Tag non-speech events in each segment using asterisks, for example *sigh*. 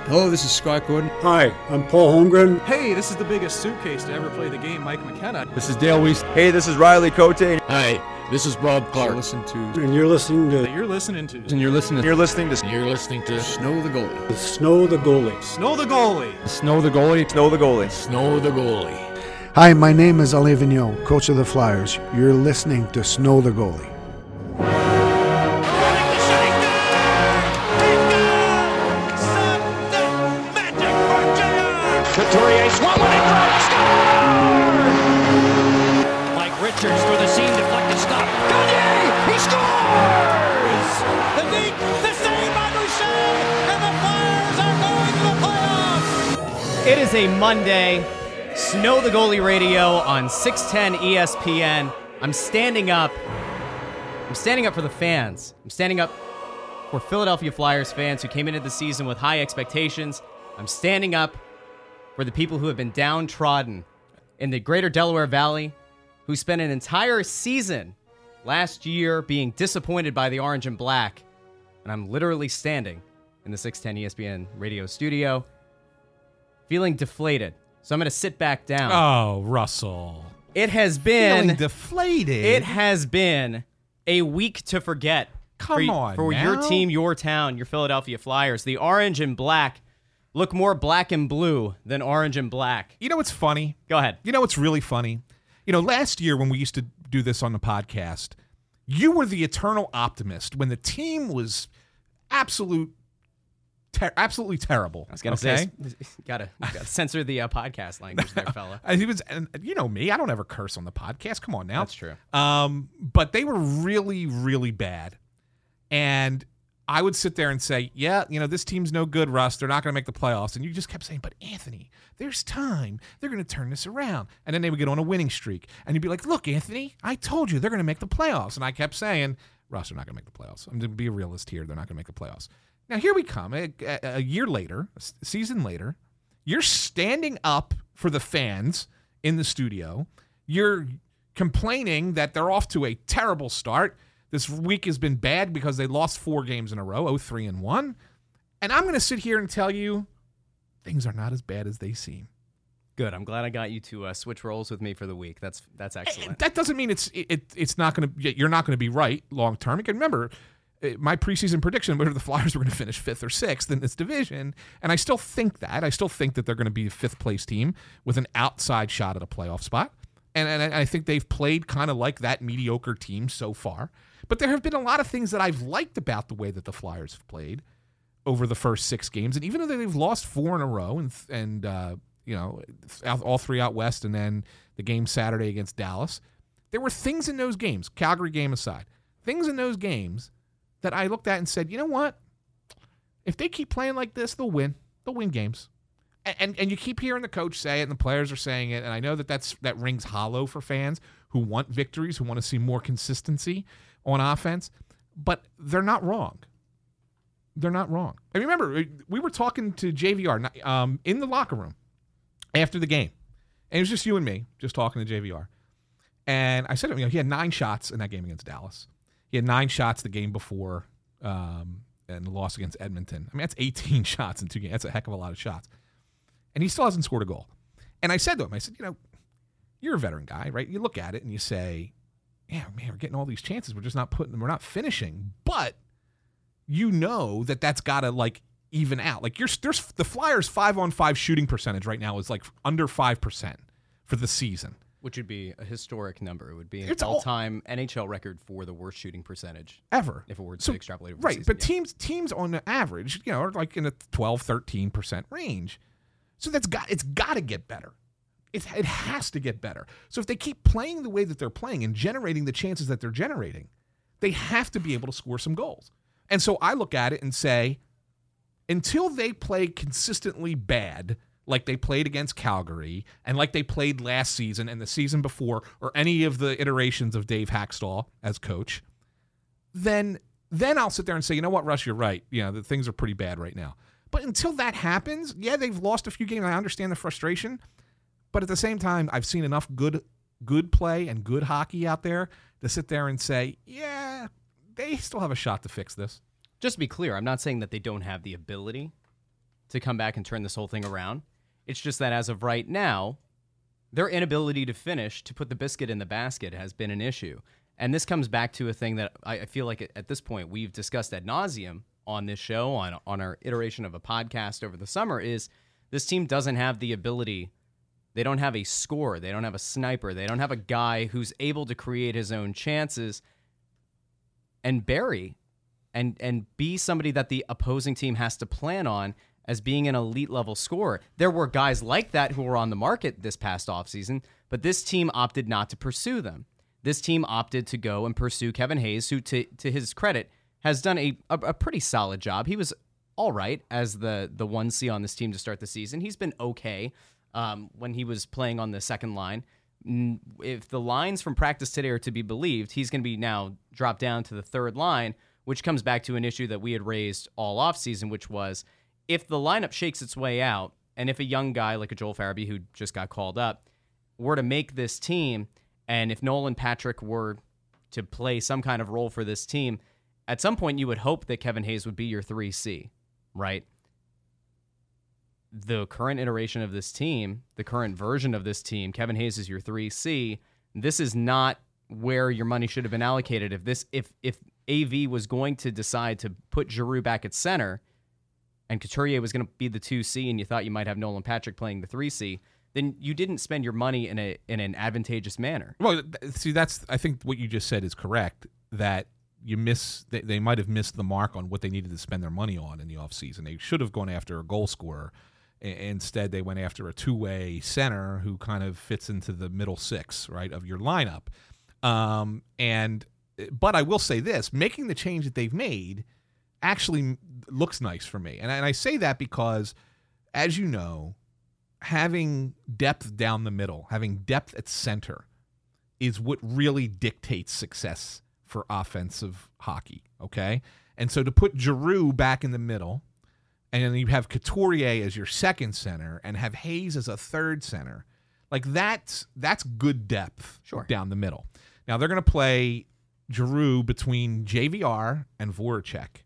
Hello, this is Scott Gordon. Hi, I'm Paul Holmgren. Hey, this is the biggest suitcase to ever play the game, Mike McKenna. This is Dale Weise. Hey, this is Riley Cote. Hi, this is Bob Clarke. Listen to. And you're listening to. You're listening to. And you're listening. You're listening to. You're listening to Snow the goalie. Snow the goalie. Snow the goalie. Snow the goalie. Snow the goalie. Snow the goalie. Hi, my name is Ali Vigneault, coach of the Flyers. You're listening to Snow the Goalie. Is a Monday. Snow the Goalie Radio on 610 ESPN. I'm standing up. I'm standing up for the fans. I'm standing up for Philadelphia Flyers fans who came into the season with high expectations. I'm standing up for the people who have been downtrodden in the greater Delaware Valley, who spent an entire season last year being disappointed by the orange and black. And I'm literally standing in the 610 ESPN radio studio, feeling deflated. So I'm going to sit back down. Oh, Russell. It has been Feeling deflated. It has been a week to forget. Come for, on for your team, your town, your Philadelphia Flyers. The orange and black look more black and blue than orange and black. You know what's funny? Go ahead. You know what's really funny? You know, last year when we used to do this on the podcast, you were the eternal optimist when the team was absolute ter- absolutely terrible. I was gonna okay? *laughs* say, gotta, gotta censor the uh, podcast language there, *laughs* fella. He was, and you know me. I don't ever curse on the podcast. Come on now. That's true. Um, but they were really, really bad, and I would sit there and say, "Yeah, you know this team's no good, Russ. They're not going to make the playoffs." And you just kept saying, "But Anthony, there's time. They're going to turn this around." And then they would get on a winning streak, and you'd be like, "Look, Anthony, I told you they're going to make the playoffs." And I kept saying, "Russ, they're not going to make the playoffs. I'm going to be a realist here. They're not going to make the playoffs." Now here we come, a, a- year later, a season later. You're standing up for the fans in the studio. You're complaining that they're off to a terrible start. This week has been bad because they lost four games in a row, 0-3 and 1. And I'm going to sit here and tell you things are not as bad as they seem. Good. I'm glad I got you to uh, switch roles with me for the week. That's that's excellent. That doesn't mean it's it, it's not going to you're not going to be right long term. You can remember my preseason prediction whether the Flyers were going to finish fifth or sixth in this division, and I still think that. I still think that they're going to be a fifth place team with an outside shot at a playoff spot, and and I think they've played kind of like that mediocre team so far. But there have been a lot of things that I've liked about the way that the Flyers have played over the first six games, and even though they've lost four in a row, and and uh, you know all three out west, and then the game Saturday against Dallas, there were things in those games, Calgary game aside, things in those games that I looked at and said, you know what? If they keep playing like this, they'll win. They'll win games. And, and you keep hearing the coach say it, and the players are saying it, and I know that that's that rings hollow for fans who want victories, who want to see more consistency on offense, but they're not wrong. They're not wrong. I remember we were talking to JVR um, in the locker room after the game, and it was just you and me, just talking to JVR. And I said you know, he had nine shots in that game against Dallas. He had nine shots the game before, um, and the loss against Edmonton. I mean, that's 18 *laughs* shots in two games. That's a heck of a lot of shots. And he still hasn't scored a goal. And I said to him, I said, you know, you're a veteran guy, right? You look at it and you say, yeah, man, we're getting all these chances. We're just not putting them. We're not finishing. But you know that that's got to like even out. Like you're there's the Flyers five on five shooting percentage right now is like under five percent for the season. Which would be a historic number. It would be an It's all- all-time NHL record for the worst shooting percentage ever if it were to So- extrapolate. Over right season, but yeah. teams teams on average you know are like in a 12 13% range so that's got it's got to get better it, it has to get better so if they keep playing the way that they're playing and generating the chances that they're generating they have to be able to score some goals and so i look at it and say until they play consistently bad, like they played against Calgary and like they played last season and the season before, or any of the iterations of Dave Hakstol as coach, then then I'll sit there and say, you know what, Russ, you're right. You know, the things are pretty bad right now. But until that happens, yeah, they've lost a few games. I understand the frustration, but at the same time, I've seen enough good good play and good hockey out there to sit there and say, yeah, they still have a shot to fix this. Just to be clear, I'm not saying that they don't have the ability to come back and turn this whole thing around. It's just that as of right now, their inability to finish, to put the biscuit in the basket, has been an issue. And this comes back to a thing that I feel like at this point we've discussed ad nauseum on this show, on on our iteration of a podcast over the summer, is this team doesn't have the ability. They don't have a scorer. They don't have a sniper. They don't have a guy who's able to create his own chances and bury and and be somebody that the opposing team has to plan on as being an elite level scorer. There were guys like that who were on the market this past offseason, but this team opted not to pursue them. This team opted to go and pursue Kevin Hayes, who to to his credit has done a a, a pretty solid job. He was all right as the the one C on this team to start the season. He's been okay um, when he was playing on the second line. If the lines from practice today are to be believed, he's going to be now dropped down to the third line, which comes back to an issue that we had raised all offseason, which was if the lineup shakes its way out, and if a young guy like a Joel Farabee who just got called up were to make this team, and if Nolan Patrick were to play some kind of role for this team, at some point you would hope that Kevin Hayes would be your 3C, right? The current iteration of this team, the current version of this team, Kevin Hayes is your 3C. This is not where your money should have been allocated. If this if if AV was going to decide to put Giroux back at center and Couturier was going to be the 2C and you thought you might have Nolan Patrick playing the 3C, then you didn't spend your money in a in an advantageous manner. Well, see, that's I think what you just said is correct. That you miss, they, they might have missed the mark on what they needed to spend their money on in the offseason. They should have gone after a goal scorer. Instead, they went after a two-way center who kind of fits into the middle six, right, of your lineup. Um, and but I will say this: making the change that they've made actually looks nice for me, and I, and I say that because, as you know, having depth down the middle, having depth at center, is what really dictates success for offensive hockey. Okay, and so to put Giroux back in the middle, and then you have Couturier as your second center, and have Hayes as a third center, like that's that's good depth Sure. down the middle. Now they're going to play Giroux between JVR and Voracek.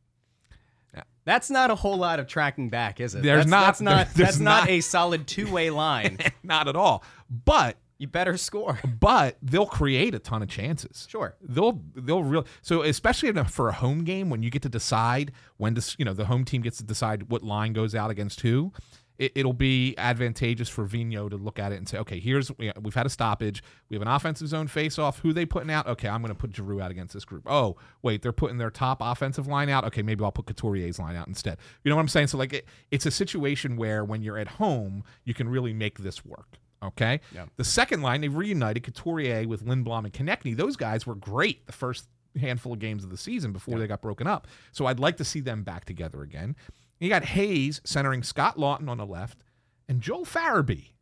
That's not a whole lot of tracking back, is it? There's that's, not- That's not. there's that's not, not. a solid two-way line. *laughs* Not at all. But you better score. *laughs* but they'll create a ton of chances. Sure. They'll they'll real so especially in a, for a home game when you get to decide when this you know the home team gets to decide what line goes out against who. It, it'll be advantageous for Vino to look at it and say, okay, here's we- we've had a stoppage. We have an offensive zone face off. Who they putting out? Okay, I'm going to put Giroux out against this group. Oh, wait, they're putting their top offensive line out. Okay, maybe I'll put Couturier's line out instead. You know what I'm saying? So like, it, it's a situation where when you're at home, you can really make this work. Okay. Yeah. The second line, they reunited Couturier with Lindblom and Konecny. Those guys were great the first handful of games of the season before they got broken up. So I'd like to see them back together again. You got Hayes centering Scott Lawton on the left and Joel Farabee.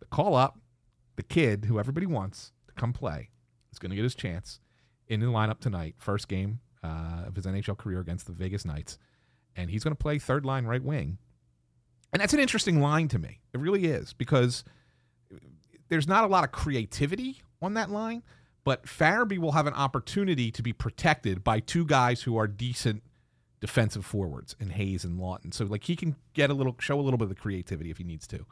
The call up, the kid who everybody wants to come play is going to get his chance in the lineup tonight. First game uh, of his NHL career against the Vegas Knights. And he's going to play third line right wing. And that's an interesting line to me. It really is because there's not a lot of creativity on that line, but Farabee will have an opportunity to be protected by two guys who are decent defensive forwards and Hayes and Lawton. So like he can get a little show a little bit of the creativity if he needs to. And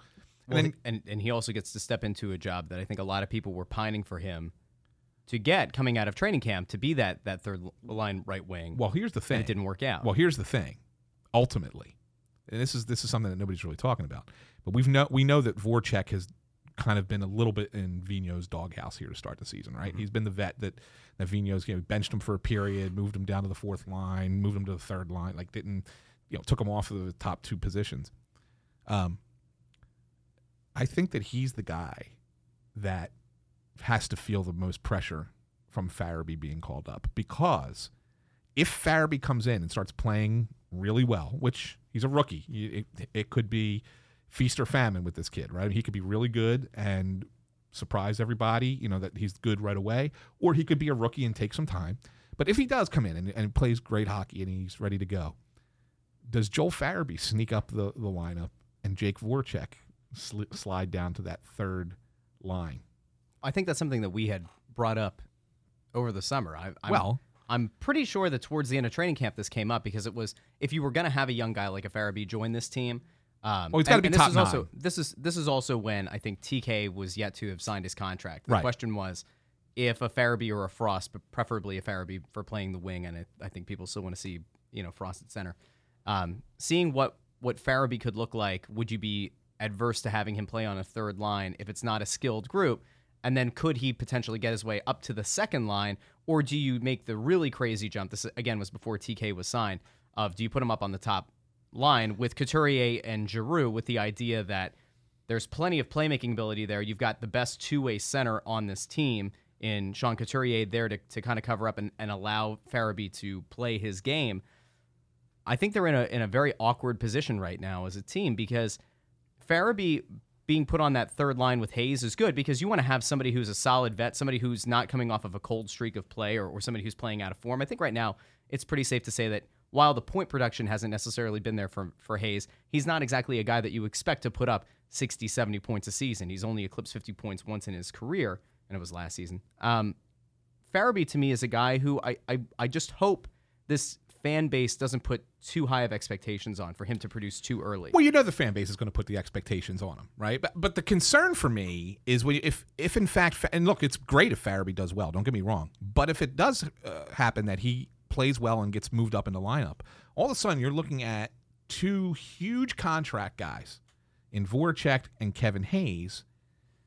Well, then and and he also gets to step into a job that I think a lot of people were pining for him to get coming out of training camp to be that that third line right wing. well, here's the thing. and it didn't work out. Well, here's the thing. Ultimately, and this is this is something that nobody's really talking about, but we've know we know that Voracek has kind of been a little bit in Vino's doghouse here to start the season, right? He's been the vet that that Vino's you know, benched him for a period, moved him down to the fourth line, moved him to the third line, like didn't you know took him off of the top two positions. Um, I think that he's the guy that has to feel the most pressure from Farabee being called up because if Farabee comes in and starts playing really well, which he's a rookie. It, it could be feast or famine with this kid, right? He could be really good and surprise everybody, you know, that he's good right away, or he could be a rookie and take some time. But if he does come in and, and plays great hockey and he's ready to go, does Joel Farabee sneak up the, the lineup and Jake Voracek sli- slide down to that third line? I think that's something that we had brought up over the summer. I, I'm, Well- I'm pretty sure that towards the end of training camp, this came up because it was if you were going to have a young guy like a Farabee join this team. Um, Well, he's gotta be and this top is also nine. this is this is also when I think TK was yet to have signed his contract. The Right. question was if a Farabee or a Frost, but preferably a Farabee for playing the wing, and I, I think people still want to see you know Frost at center. Um, seeing what what Farabee could look like, would you be adverse to having him play on a third line if it's not a skilled group? And then could he potentially get his way up to the second line, or do you make the really crazy jump? This again was before TK was signed. Of do you put him up on the top line with Couturier and Giroux with the idea that there's plenty of playmaking ability there. You've got the best two-way center on this team in Sean Couturier there to, to kind of cover up and, and allow Farabee to play his game. I think they're in a in a very awkward position right now as a team because Farabee being put on that third line with Hayes is good because you want to have somebody who's a solid vet, somebody who's not coming off of a cold streak of play or, or somebody who's playing out of form. I think right now it's pretty safe to say that while the point production hasn't necessarily been there for, for Hayes, he's not exactly a guy that you expect to put up 60, 70 points a season. He's only eclipsed 50 points once in his career, and it was last season. Um, Farabee to me is a guy who I, I, I just hope this fan base doesn't put too high of expectations on for him to produce too early. Well, you know the fan base is going to put the expectations on him, right? But but the concern for me is when you, if if in fact and look, it's great if Farabee does well. Don't get me wrong, but if it does uh, happen that he plays well and gets moved up in the lineup, all of a sudden you're looking at two huge contract guys in Voracek and Kevin Hayes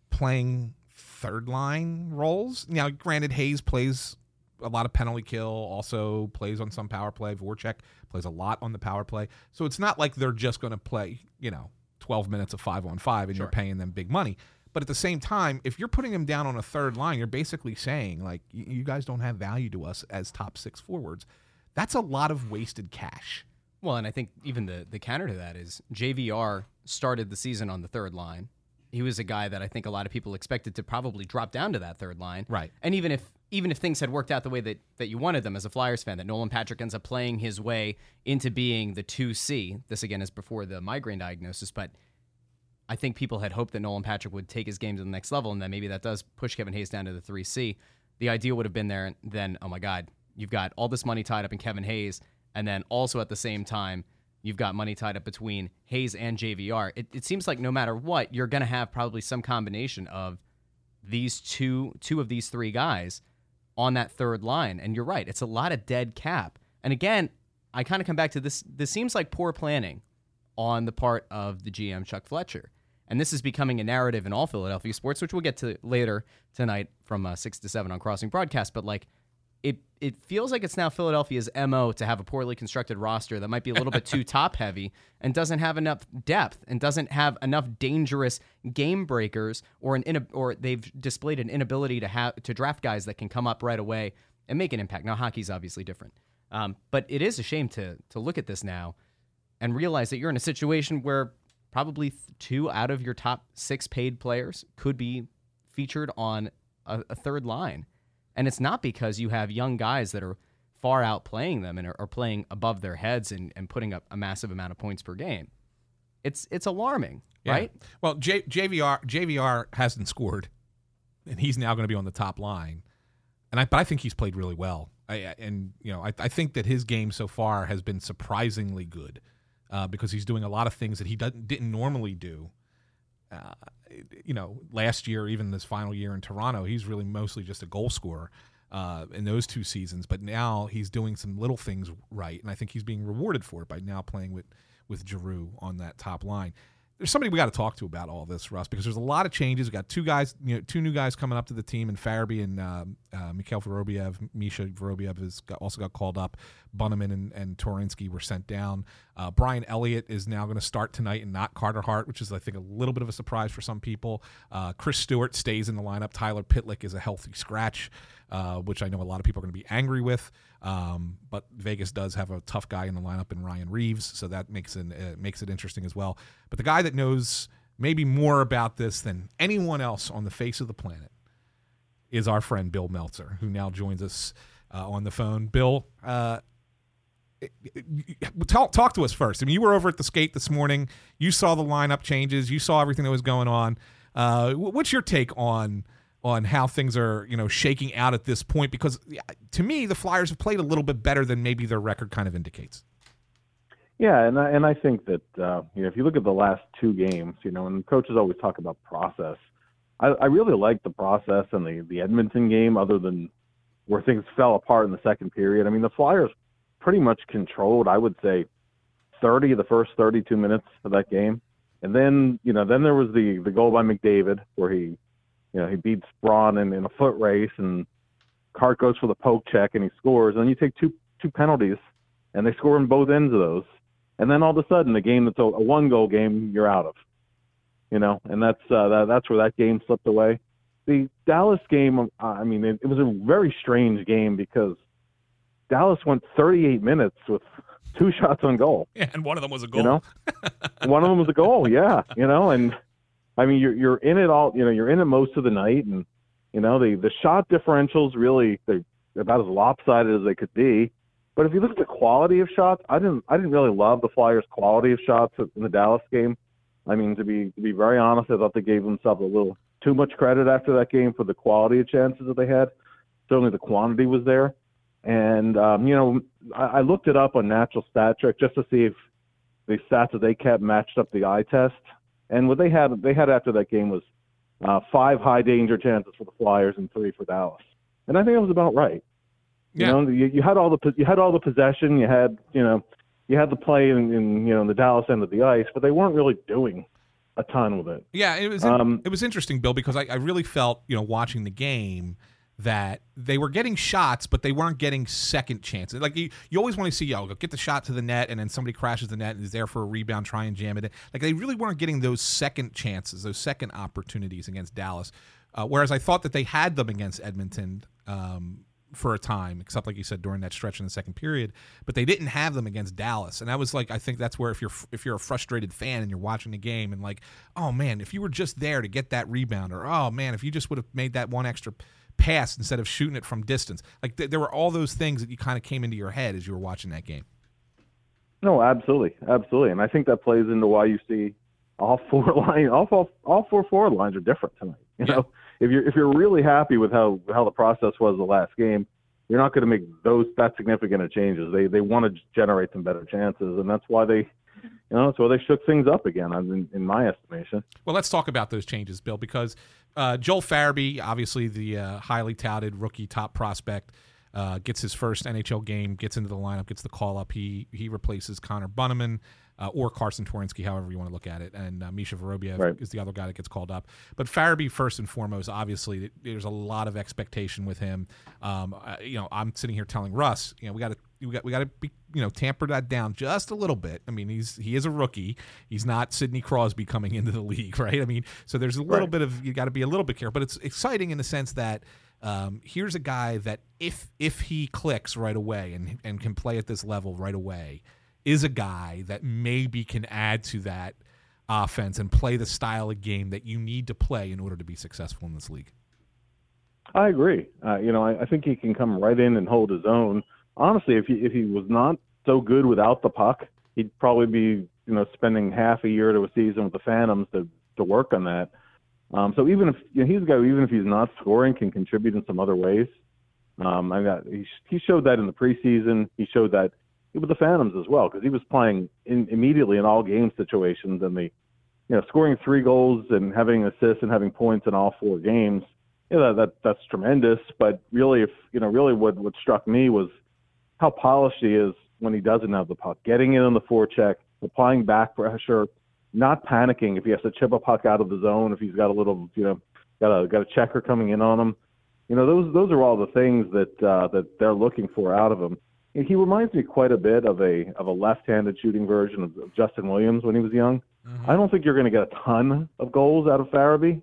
playing third line roles. Now, granted, Hayes plays a lot of penalty kill, also plays on some power play. Voracek plays a lot on the power play. So it's not like they're just going to play, you know, 12 minutes of five on five and you're paying them big money. But at the same time, if you're putting him down on a third line, you're basically saying, like, you guys don't have value to us as top six forwards. That's a lot of wasted cash. Well, and I think even the the counter to that is JVR started the season on the third line. He was a guy that I think a lot of people expected to probably drop down to that third line. Right. And even if even if things had worked out the way that, that you wanted them as a Flyers fan, that Nolan Patrick ends up playing his way into being the two C. This again is before the migraine diagnosis, but I think people had hoped that Nolan Patrick would take his game to the next level, and then maybe that does push Kevin Hayes down to the three C. The idea would have been there. Then, oh my God, you've got all this money tied up in Kevin Hayes, and then also at the same time, you've got money tied up between Hayes and JVR. It, it seems like no matter what, you're going to have probably some combination of these two, two of these three guys on that third line. And you're right, it's a lot of dead cap. And again, I kind of come back to this. This seems like poor planning on the part of the GM Chuck Fletcher. And this is becoming a narrative in all Philadelphia sports, which we'll get to later tonight from uh, six to seven on Crossing Broadcast. But like, it it feels like it's now Philadelphia's mo to have a poorly constructed roster that might be a little bit too *laughs* top heavy and doesn't have enough depth and doesn't have enough dangerous game breakers or an ina- or they've displayed an inability to have to draft guys that can come up right away and make an impact. Now hockey's obviously different, um, but it is a shame to to look at this now and realize that you're in a situation where probably two out of your top six paid players could be featured on a, a third line. And it's not because you have young guys that are far outplaying them and are, are playing above their heads and, and putting up a massive amount of points per game. It's it's alarming, Yeah. right? Well, J- JVR JVR hasn't scored, and he's now going to be on the top line. And I, but I think he's played really well. I, I- and you know, I, I think that his game so far has been surprisingly good uh, because he's doing a lot of things that he doesn't didn't normally do. Uh, you know, last year, even this final year in Toronto, he's really mostly just a goal scorer uh, in those two seasons. But now he's doing some little things right, and I think he's being rewarded for it by now playing with with Giroux on that top line. There's somebody we got to talk to about all this, Russ, because there's a lot of changes. We got two guys, you know, two new guys coming up to the team, and Farabee and um, uh, Mikhail Vorobyev, Misha Vorobyev has got, also got called up. Bunnaman and, and Twarynski were sent down. Uh, Brian Elliott is now going to start tonight and not Carter Hart, which is, I think, a little bit of a surprise for some people. Uh, Chris Stewart stays in the lineup. Tyler Pitlick is a healthy scratch, uh, which I know a lot of people are going to be angry with. Um, but Vegas does have a tough guy in the lineup in Ryan Reaves, so that makes it, uh, makes it interesting as well. But the guy that knows maybe more about this than anyone else on the face of the planet is our friend Bill Meltzer, who now joins us uh, on the phone. Bill, uh, talk talk to us first. I mean, you were over at the skate this morning. You saw the lineup changes. You saw everything that was going on. Uh, what's your take on on how things are, you know, shaking out at this point? Because to me, the Flyers have played a little bit better than maybe their record kind of indicates. Yeah, and I, and I think that uh, you know if you look at the last two games, you know, and coaches always talk about process. I, I really like the process and the the Edmonton game, other than where things fell apart in the second period. I mean, the Flyers pretty much controlled, I would say, 30 of the first 32 minutes of that game, and then you know then there was the the goal by McDavid where he, you know, he beats Braun in, in a foot race, and Cart goes for the poke check and he scores, and then you take two two penalties, and they score in both ends of those and then all of a sudden, the game that's a, a one goal game, you're out of. You know, and that's uh, that, that's where that game slipped away. The Dallas game, uh, I mean, it, it was a very strange game because Dallas went 38 minutes with two *laughs* shots on goal. Yeah, *laughs* and one of them was a goal. You know, *laughs* one of them was a goal. Yeah, you know, and I mean, you're you're in it all. You know, you're in it most of the night, and you know the the shot differentials really they're about as lopsided as they could be. But if you look at the quality of shots, I didn't I didn't really love the Flyers' quality of shots in the Dallas game. I mean, to be to be very honest, I thought they gave themselves a little too much credit after that game for the quality of chances that they had. Certainly, the quantity was there, and um, you know, I, I looked it up on Natural Stat Trick just to see if the stats that they kept matched up the eye test. And what they had they had after that game was uh, five high danger chances for the Flyers and three for Dallas, and I think it was about right. You Yeah. know, you, you had all the you had all the possession. You had you know, you had the play in, in you know in the Dallas end of the ice, but they weren't really doing a ton with it. Yeah, it was Um, it was interesting, Bill, because I, I really felt you know watching the game that they were getting shots, but they weren't getting second chances. Like you, you always want to see, yo, get the shot to the net, and then somebody crashes the net and is there for a rebound, try and jam it. in. Like they really weren't getting those second chances, those second opportunities against Dallas. Uh, whereas I thought that they had them against Edmonton um, for a time, except like you said during that stretch in the second period, but they didn't have them against Dallas, and that was like I think that's where if you're if you're a frustrated fan and you're watching the game and like, oh man, if you were just there to get that rebound, or oh man, if you just would have made that one extra pass instead of shooting it from distance, like th- there were all those things that you kind of came into your head as you were watching that game. No, absolutely, absolutely, and I think that plays into why you see all *laughs* four line, all four, all four forward lines are different tonight. You Yeah. know, if you're if you're really happy with how how the process was the last game, you're not going to make those that significant of changes. They they want to generate some better chances, and that's why they, you know, that's why they shook things up again. In, in my estimation. Well, let's talk about those changes, Bill, because uh, Joel Farabee, obviously the uh, highly touted rookie top prospect, uh, gets his first NHL game, gets into the lineup, gets the call up. He he replaces Connor Bunnaman uh, or Carsen Twarynski, however you want to look at it, and uh, Misha Vorobyev Right. is the other guy that gets called up. But Farabee, first and foremost, obviously, there's a lot of expectation with him. Um, uh, you know, I'm sitting here telling Russ, you know, we got to we got we got to be you know tamper that down just a little bit. I mean, he's he is a rookie. He's not Sidney Crosby coming *laughs* into the league, right? I mean, so there's a little Right. bit of you got to be a little bit careful, but it's exciting in the sense that um, here's a guy that if if he clicks right away and and can play at this level right away, is a guy that maybe can add to that offense and play the style of game that you need to play in order to be successful in this league. I agree. Uh, you know, I, I think he can come right in and hold his own. Honestly, if he if he was not so good without the puck, he'd probably be you know spending half a year to a season with the Phantoms to to work on that. Um, so even if you know, he's a guy, even if he's not scoring, can contribute in some other ways. Um, I got he, he showed that in the preseason. He showed that with the Phantoms as well because he was playing in, immediately in all game situations and the you know scoring three goals and having assists and having points in all four games. You know, that that's tremendous. But really, if you know, really what what struck me was how polished he is when he doesn't have the puck, getting in on the forecheck, applying back pressure, not panicking if he has to chip a puck out of the zone, if he's got a little, you know, got a got a checker coming in on him. You know, those those are all the things that uh, that they're looking for out of him. He reminds me quite a bit of a of a left-handed shooting version of, of Justin Williams when he was young. I don't think you're going to get a ton of goals out of Farabee,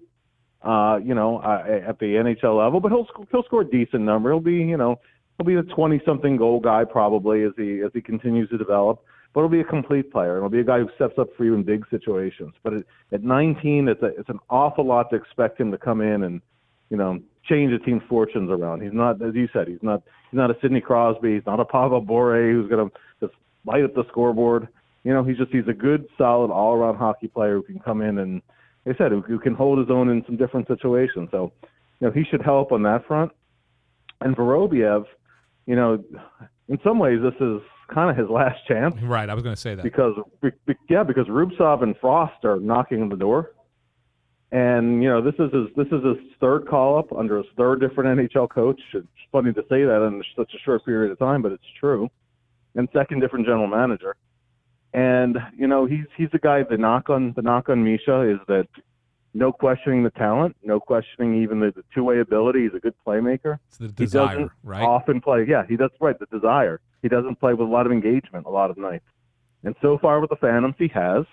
uh, you know, uh, at the NHL level, but he'll he'll score a decent number. He'll be, you know, he'll be the 20-something goal guy probably as he as he continues to develop. But he'll be a complete player, and he'll be a guy who steps up for you in big situations. But at, at 19, it's a, it's an awful lot to expect him to come in and, you know, change a team's fortunes around. He's not, as you said, he's not he's not a Sidney Crosby. He's not a Pavel Bure who's going to just light up the scoreboard. You know, he's just he's a good, solid, all-around hockey player who can come in and, like I said, who, who can hold his own in some different situations. So, you know, he should help on that front. And Vorobyev, you know, in some ways, this is kind of his last chance Right. I was going to say that. because be- be- yeah, because Rubtsov and Frost are knocking on the door, and you know this is his this is his third call up under his third different NHL coach. It's funny to say that in such a short period of time, but it's true. And second different general manager, and you know he's he's the guy. The knock on the knock on Misha is that no questioning the talent, no questioning even the, the two way ability. He's a good playmaker. It's the He doesn't right? often play. Yeah, he does right. The desire. He doesn't play with a lot of engagement a lot of nights. And so far with the Phantoms, he has.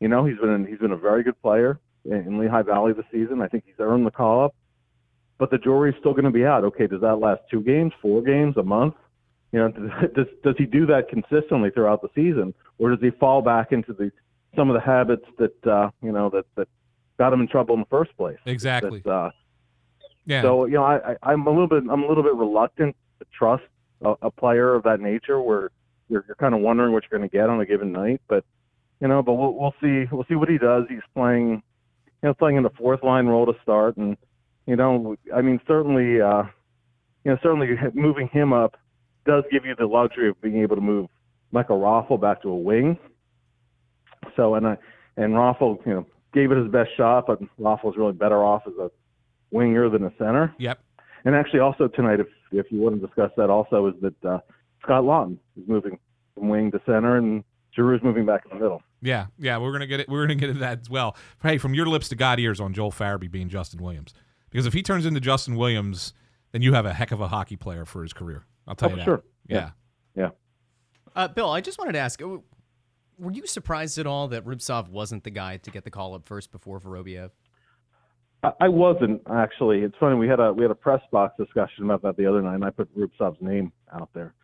You know, he's been he's been a very good player in, in Lehigh Valley this season. I think he's earned the call up. But the jury's still going to be out. Okay, does that last two games, four games, a month? You know, *laughs* does does he do that consistently throughout the season, or does he fall back into the some of the habits that uh, you know that that got him in trouble in the first place? Exactly. Uh, Yeah. so you know, I, I I'm a little bit I'm a little bit reluctant to trust a, a player of that nature, where you're, you're kind of wondering what you're going to get on a given night. But you know, but we'll we'll see we'll see what he does. He's playing, you know, playing in the fourth line role to start, and you know, I mean, certainly, uh, you know, certainly *laughs* moving him up does give you the luxury of being able to move Michael Raffl back to a wing. So and I and Raffl, you know, gave it his best shot, but Raffl's really better off as a winger than a center. Yep. And actually, also tonight, if if you want to discuss that, also is that uh, Scott Lawton is moving from wing to center, and Giroux's moving back in the middle. Yeah, yeah, we're gonna get it. We're gonna get into that as well. Hey, from your lips to God ears on Joel Farabee being Justin Williams, because if he turns into Justin Williams, then you have a heck of a hockey player for his career. I'll tell Oh, you that. sure. Yeah. Yeah. Uh, Bill, I just wanted to ask, uh, were you surprised at all that Rubtsov wasn't the guy to get the call up first before Vorobyev? I, wasn't actually. It's funny we had a we had a press box discussion about that the other night, and I put Rubtsov's name out there.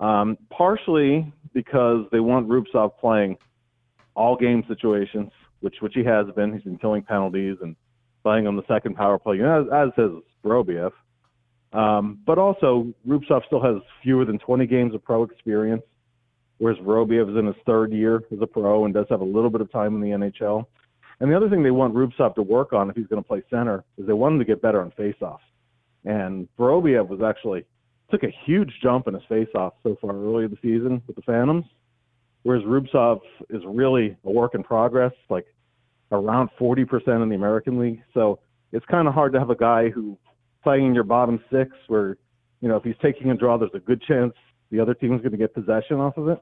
Um, partially because they want Rubtsov playing all game situations, which which he has been. He's been killing penalties and playing on the second power play, as, as has Vorobyev. Um, but also, Rubtsov still has fewer than 20 games of pro experience, whereas Vorobyev is in his third year as a pro and does have a little bit of time in the NHL. And the other thing they want Rubtsov to work on if he's going to play center is they want him to get better on faceoffs. And Vorobyev was actually took a huge jump in his faceoff so far early in the season with the Phantoms, whereas Rubtsov is really a work in progress, like around 40% in the American League. So it's kind of hard to have a guy who playing in your bottom six where, you know, if he's taking a draw, there's a good chance the other team's going to get possession off of it.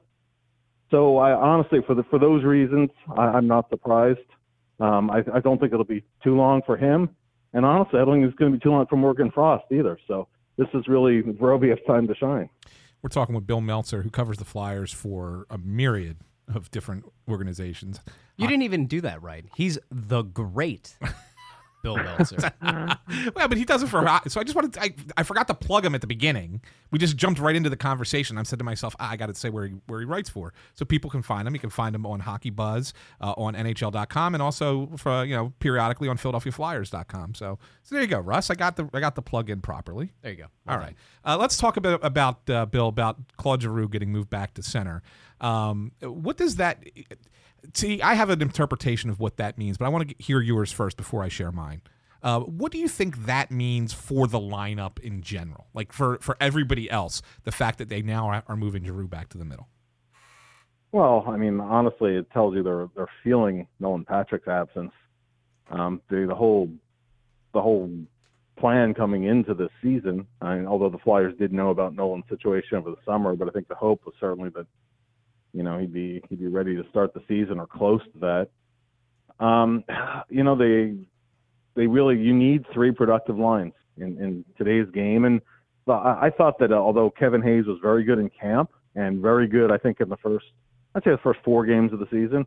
So I honestly, for the for those reasons, I, I'm not surprised. Um, I, I don't think it'll be too long for him, and honestly, I don't think it's going to be too long for Morgan Frost either. So this is really Vorobyev's time to shine. We're talking with Bill Meltzer, who covers the Flyers for a myriad of different organizations. You didn't even do that right. He's the great *laughs* Bill *laughs* Meltzer. well, but he does it for so I just wanted to, I, I forgot to plug him at the beginning. We just jumped right into the conversation. I said to myself, ah, I got to say where he, where he writes for, so people can find him. You can find him on Hockey Buzz, uh, on NHL.com, and also for you know periodically on PhiladelphiaFlyers.com. So so there you go, Russ. I got the I got the plug in properly. there you go. All right. Uh, let's talk a bit about uh, Bill about Claude Giroux getting moved back to center. Um, what does that? See, I have an interpretation of what that means, but I want to hear yours first before I share mine. Uh, what do you think that means for the lineup in general? Like for for everybody else, the fact that they now are, moving Giroux back to the middle. Well, I mean, honestly, it tells you they're they're feeling Nolan Patrick's absence. Um, the, the whole the whole plan coming into this season, I mean, although the Flyers did know about Nolan's situation over the summer, but I think the hope was certainly that you know he'd be he'd be ready to start the season or close to that. Um, *sighs* you know, they they really you need three productive lines in, in today's game. And I, thought that uh, although Kevin Hayes was very good in camp and very good, I think in the first, I'd say the first four games of the season,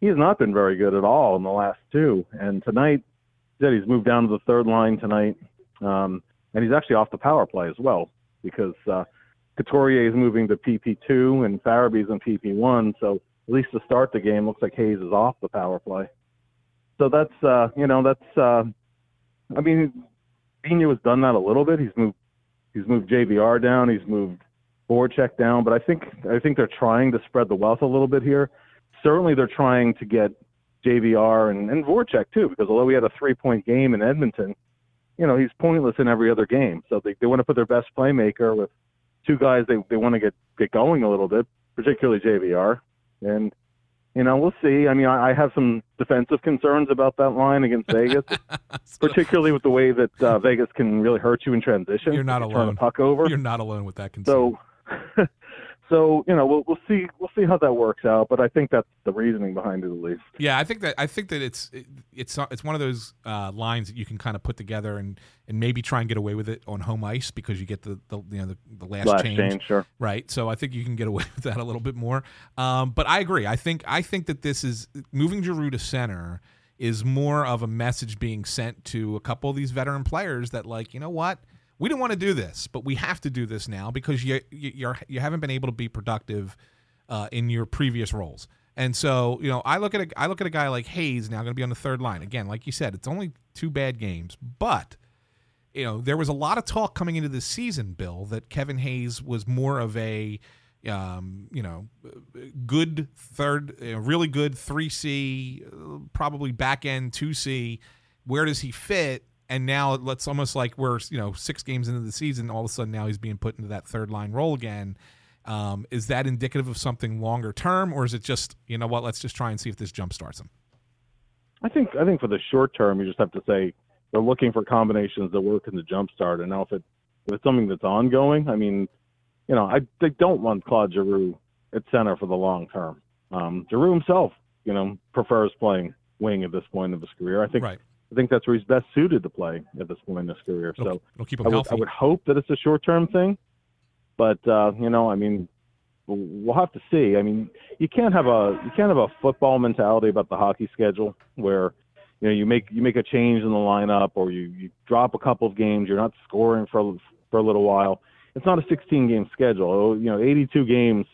he has not been very good at all in the last two. And tonight, said he's moved down to the third line tonight, um, and he's actually off the power play as well because uh, Couturier is moving to PP2 and Farabee's in PP1. So at least to start the game, looks like Hayes is off the power play. So that's uh, you know that's uh, I mean, Vigneault has done that a little bit. He's moved he's moved JVR down, he's moved Voracek down, but I think I think they're trying to spread the wealth a little bit here. Certainly, they're trying to get JVR and, and Voracek too, because although we had a three point game in Edmonton, you know he's pointless in every other game. So they they want to put their best playmaker with two guys they they want to get get going a little bit, particularly JVR, and you know, we'll see. I mean, I, I have some defensive concerns about that line against *laughs* Vegas, particularly with the way that uh, Vegas can really hurt you in transition. You're not alone. Turn the puck over. You're not alone with that concern. So, *laughs* so you know, we'll we'll see we'll see how that works out. But I think that's the reasoning behind it at least. Yeah, I think that I think that it's it, it's it's one of those uh, lines that you can kind of put together and and maybe try and get away with it on home ice because you get the, the you know the, the last, Last change, change, sure. right? So I think you can get away *laughs* with that a little bit more. Um, but I agree. I think I think that this is moving Giroux to center is more of a message being sent to a couple of these veteran players that like you know what we don't want to do this, but we have to do this now because you you you haven't been able to be productive uh, in your previous roles. And so, you know, I look at a I look at a guy like Hayes now going to be on the third line again. Like you said, it's only two bad games, but you know, there was a lot of talk coming into this season, Bill, that Kevin Hayes was more of a um, you know, good third, really good three C, probably back end two C. Where does he fit? And now let's almost like we're you know six games into the season, all of a sudden now he's being put into that third line role again. Um, is that indicative of something longer term, or is it just you know what? Let's just try and see if this jump starts him. I think I think for the short term, you just have to say they're looking for combinations that work in the jump start. And now if it if it's something that's ongoing, I mean, you know, I they don't want Claude Giroux at center for the long term. Um, Giroux himself, you know, prefers playing wing at this point of his career. I think Right. I think that's where he's best suited to play at this point in his career. It'll, so it'll keep I would, healthy. I would hope that it's a short term thing, but uh, you know, I mean, we'll have to see. I mean, you can't have a you can't have a football mentality about the hockey schedule where you know you make you make a change in the lineup or you you drop a couple of games, you're not scoring for for a little while. It's not a 16 game schedule. Oh, You know, 82 games,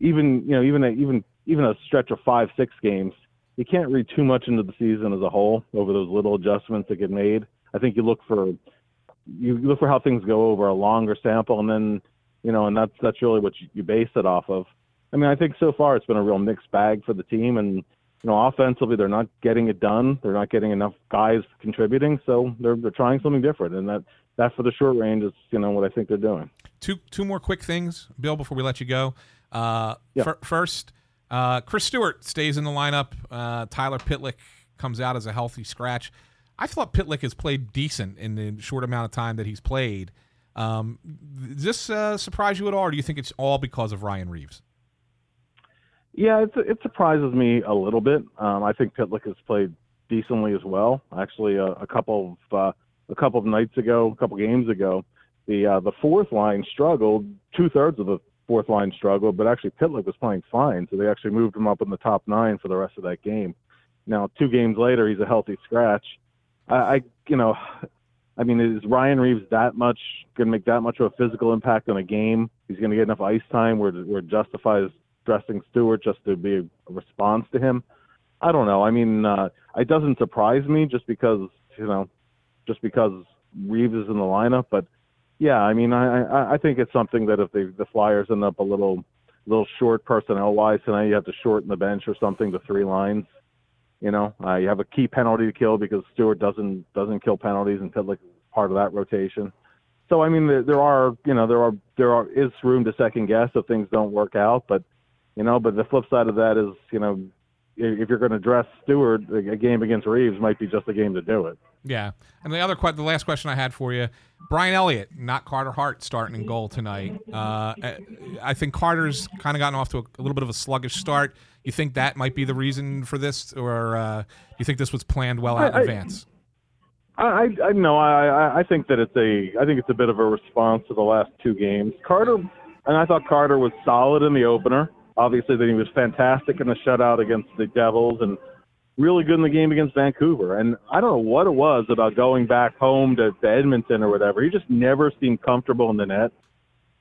even you know even a, even even a stretch of five six games. You can't read too much into the season as a whole over those little adjustments that get made. I think you look for you look for how things go over a longer sample, and then you know, and that's that's really what you, you base it off of. I mean, I think so far it's been a real mixed bag for the team, and you know, offensively they're not getting it done. They're not getting enough guys contributing, so they're they're trying something different, and that that for the short range is you know what I think they're doing. two two more quick things, Bill, before we let you go. Uh, Yeah. fir- first, uh, Chris Stewart stays in the lineup. Uh, Tyler Pitlick comes out as a healthy scratch. I thought Pitlick has played decent in the short amount of time that he's played. Um, does this uh, surprise you at all, or do you think it's all because of Ryan Reaves? Yeah, it surprises me a little bit. Um, I think Pitlick has played decently as well. Actually, a, a couple of uh, a couple of nights ago, a couple games ago, the uh, the fourth line struggled. Two thirds of the fourth line struggled, but actually Pitlick was playing fine, so they actually moved him up in the top nine for the rest of that game. Now, two games later, he's a healthy scratch. I, I you know, I mean, is Ryan Reaves that much going to make that much of a physical impact on a game? He's going to get enough ice time where where justifies dressing Stewart just to be a response to him. I don't know. I mean, uh, it doesn't surprise me just because you know, just because Reaves is in the lineup. But yeah, I mean, I I, think it's something that if the the Flyers end up a little little short personnel wise tonight, you have to shorten the bench or something to three lines. You know, uh, you have a key penalty to kill because Stewart doesn't doesn't kill penalties, and Pitlick is part of that rotation. So I mean, there, there are you know there are there are is room to second guess if things don't work out, but you know, but the flip side of that is you know if you're going to dress Stewart, a game against Reaves might be just a game to do it. Yeah. And the other que- the last question I had for you, Brian Elliott, not Carter Hart, starting in goal tonight. Uh, I- think Carter's kind of gotten off to a, a little bit of a sluggish start. You think that might be the reason for this, or uh, you think this was planned well out in I- I- advance? I, I, I no, I, I- I think that it's a, I think it's a bit of a response to the last two games. Carter, and I thought Carter was solid in the opener. Obviously, then he was fantastic in the shutout against the Devils, and really good in the game against Vancouver. And I don't know what it was about going back home to, to Edmonton or whatever. He just never seemed comfortable in the net.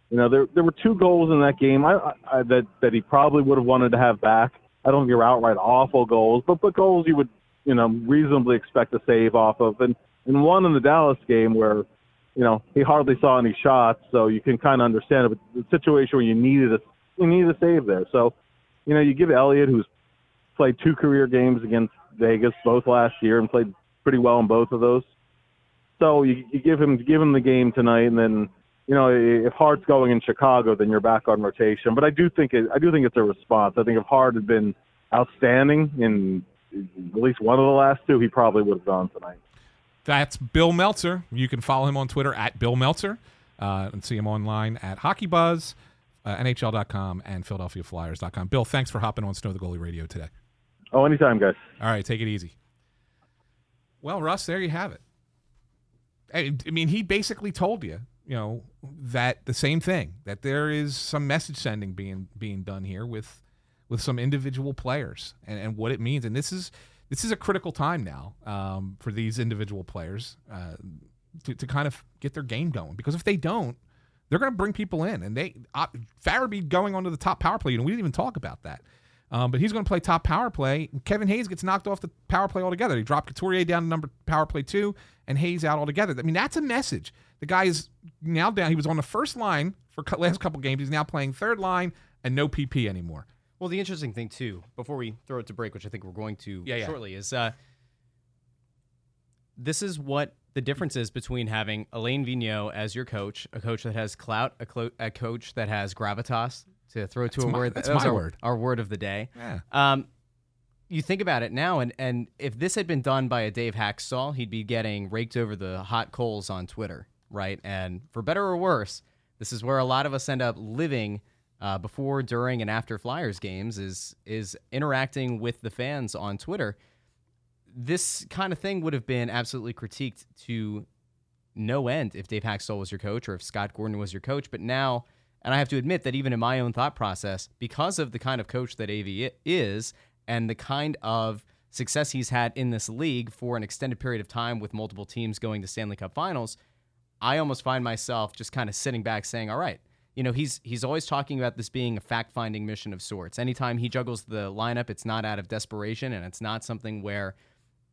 You know, there there were two goals in that game I, I, that that he probably would have wanted to have back. I don't think they were outright awful goals, but but goals you would you know reasonably expect to save off of. And and one in the Dallas game where you know he hardly saw any shots, so you can kind of understand it. But the situation where you needed a you needed a save there, so you know you give Elliott, who's played two career games against Vegas both last year and played pretty well in both of those. So you, you give him give him the game tonight, and then you know if Hart's going in Chicago, then you're back on rotation. But I do think it, I do think it's a response. I think if Hart had been outstanding in at least one of the last two, he probably would have gone tonight. That's Bill Meltzer. You can follow him on Twitter at Bill Meltzer uh, and see him online at Hockey Buzz, uh, NHL.com, and PhiladelphiaFlyers.com. Bill, thanks for hopping on Snow the Goalie Radio today. Oh, anytime, guys. All right, take it easy. Well, Russ, there you have it. I, I mean, he basically told you, you know, that the same thing that there is some message sending being being done here with with some individual players and, and what it means. And this is this is a critical time now um, for these individual players uh, to, to kind of get their game going because if they don't, they're going to bring people in. And they uh, Farabee going onto the top power play, and we didn't even talk about that. Um, but he's going to play top power play. Kevin Hayes gets knocked off the power play altogether. He dropped Couturier down to number power play two, and Hayes out altogether. I mean, that's a message. The guy is now down. He was on the first line for last couple games. He's now playing third line and no PP anymore. Well, the interesting thing too, before we throw it to break, which I think we're going to Yeah, yeah. shortly, is uh, this is what the difference is between having Alain Vigneault as your coach, a coach that has clout, a, clo- a coach that has gravitas. To throw to That's a my- word, that's that my our, word. our word of the day. Yeah. Um, you think about it now, and and if this had been done by a Dave Hakstol, he'd be getting raked over the hot coals on Twitter, right? And for better or worse, this is where a lot of us end up living uh, before, during, and after Flyers games is is interacting with the fans on Twitter. This kind of thing would have been absolutely critiqued to no end if Dave Hakstol was your coach or if Scott Gordon was your coach. But now, and I have to admit that even in my own thought process, because of the kind of coach that AV is and the kind of success he's had in this league for an extended period of time with multiple teams going to Stanley Cup finals, I almost find myself just kind of sitting back saying, all right, you know, he's he's always talking about this being a fact-finding mission of sorts. Anytime he juggles the lineup, it's not out of desperation and it's not something where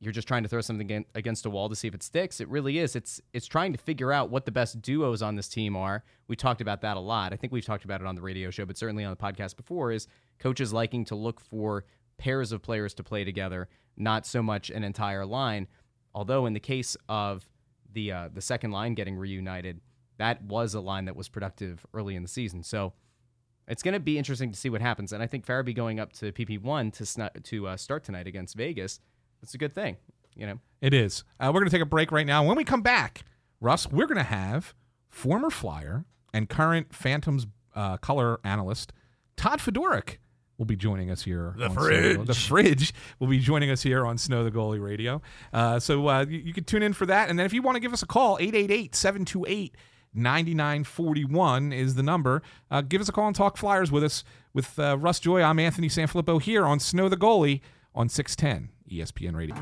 you're just trying to throw something against a wall to see if it sticks. It really is. It's it's trying to figure out what the best duos on this team are. We talked about that a lot. I think we've talked about it on the radio show, but certainly on the podcast before is coaches liking to look for pairs of players to play together, not so much an entire line. Although in the case of the uh, the second line getting reunited, that was a line that was productive early in the season. So it's going to be interesting to see what happens. And I think Farabee going up to PP one to snu- to uh, start tonight against Vegas, that's a good thing. You know, It is. Uh, we're going to take a break right now. When we come back, Russ, we're going to have former Flyer and current Phantoms uh, color analyst Todd Fedoruk will be joining us here. The on Snow fridge. the fridge will be joining us here on Snow the Goalie Radio. Uh, so uh, you, you can tune in for that. And then if you want to give us a call, 888 728 9941 is the number. Uh, give us a call and talk Flyers with us. With uh, Russ Joy, I'm Anthony Sanfilippo here on Snow the Goalie on 610 ESPN Radio.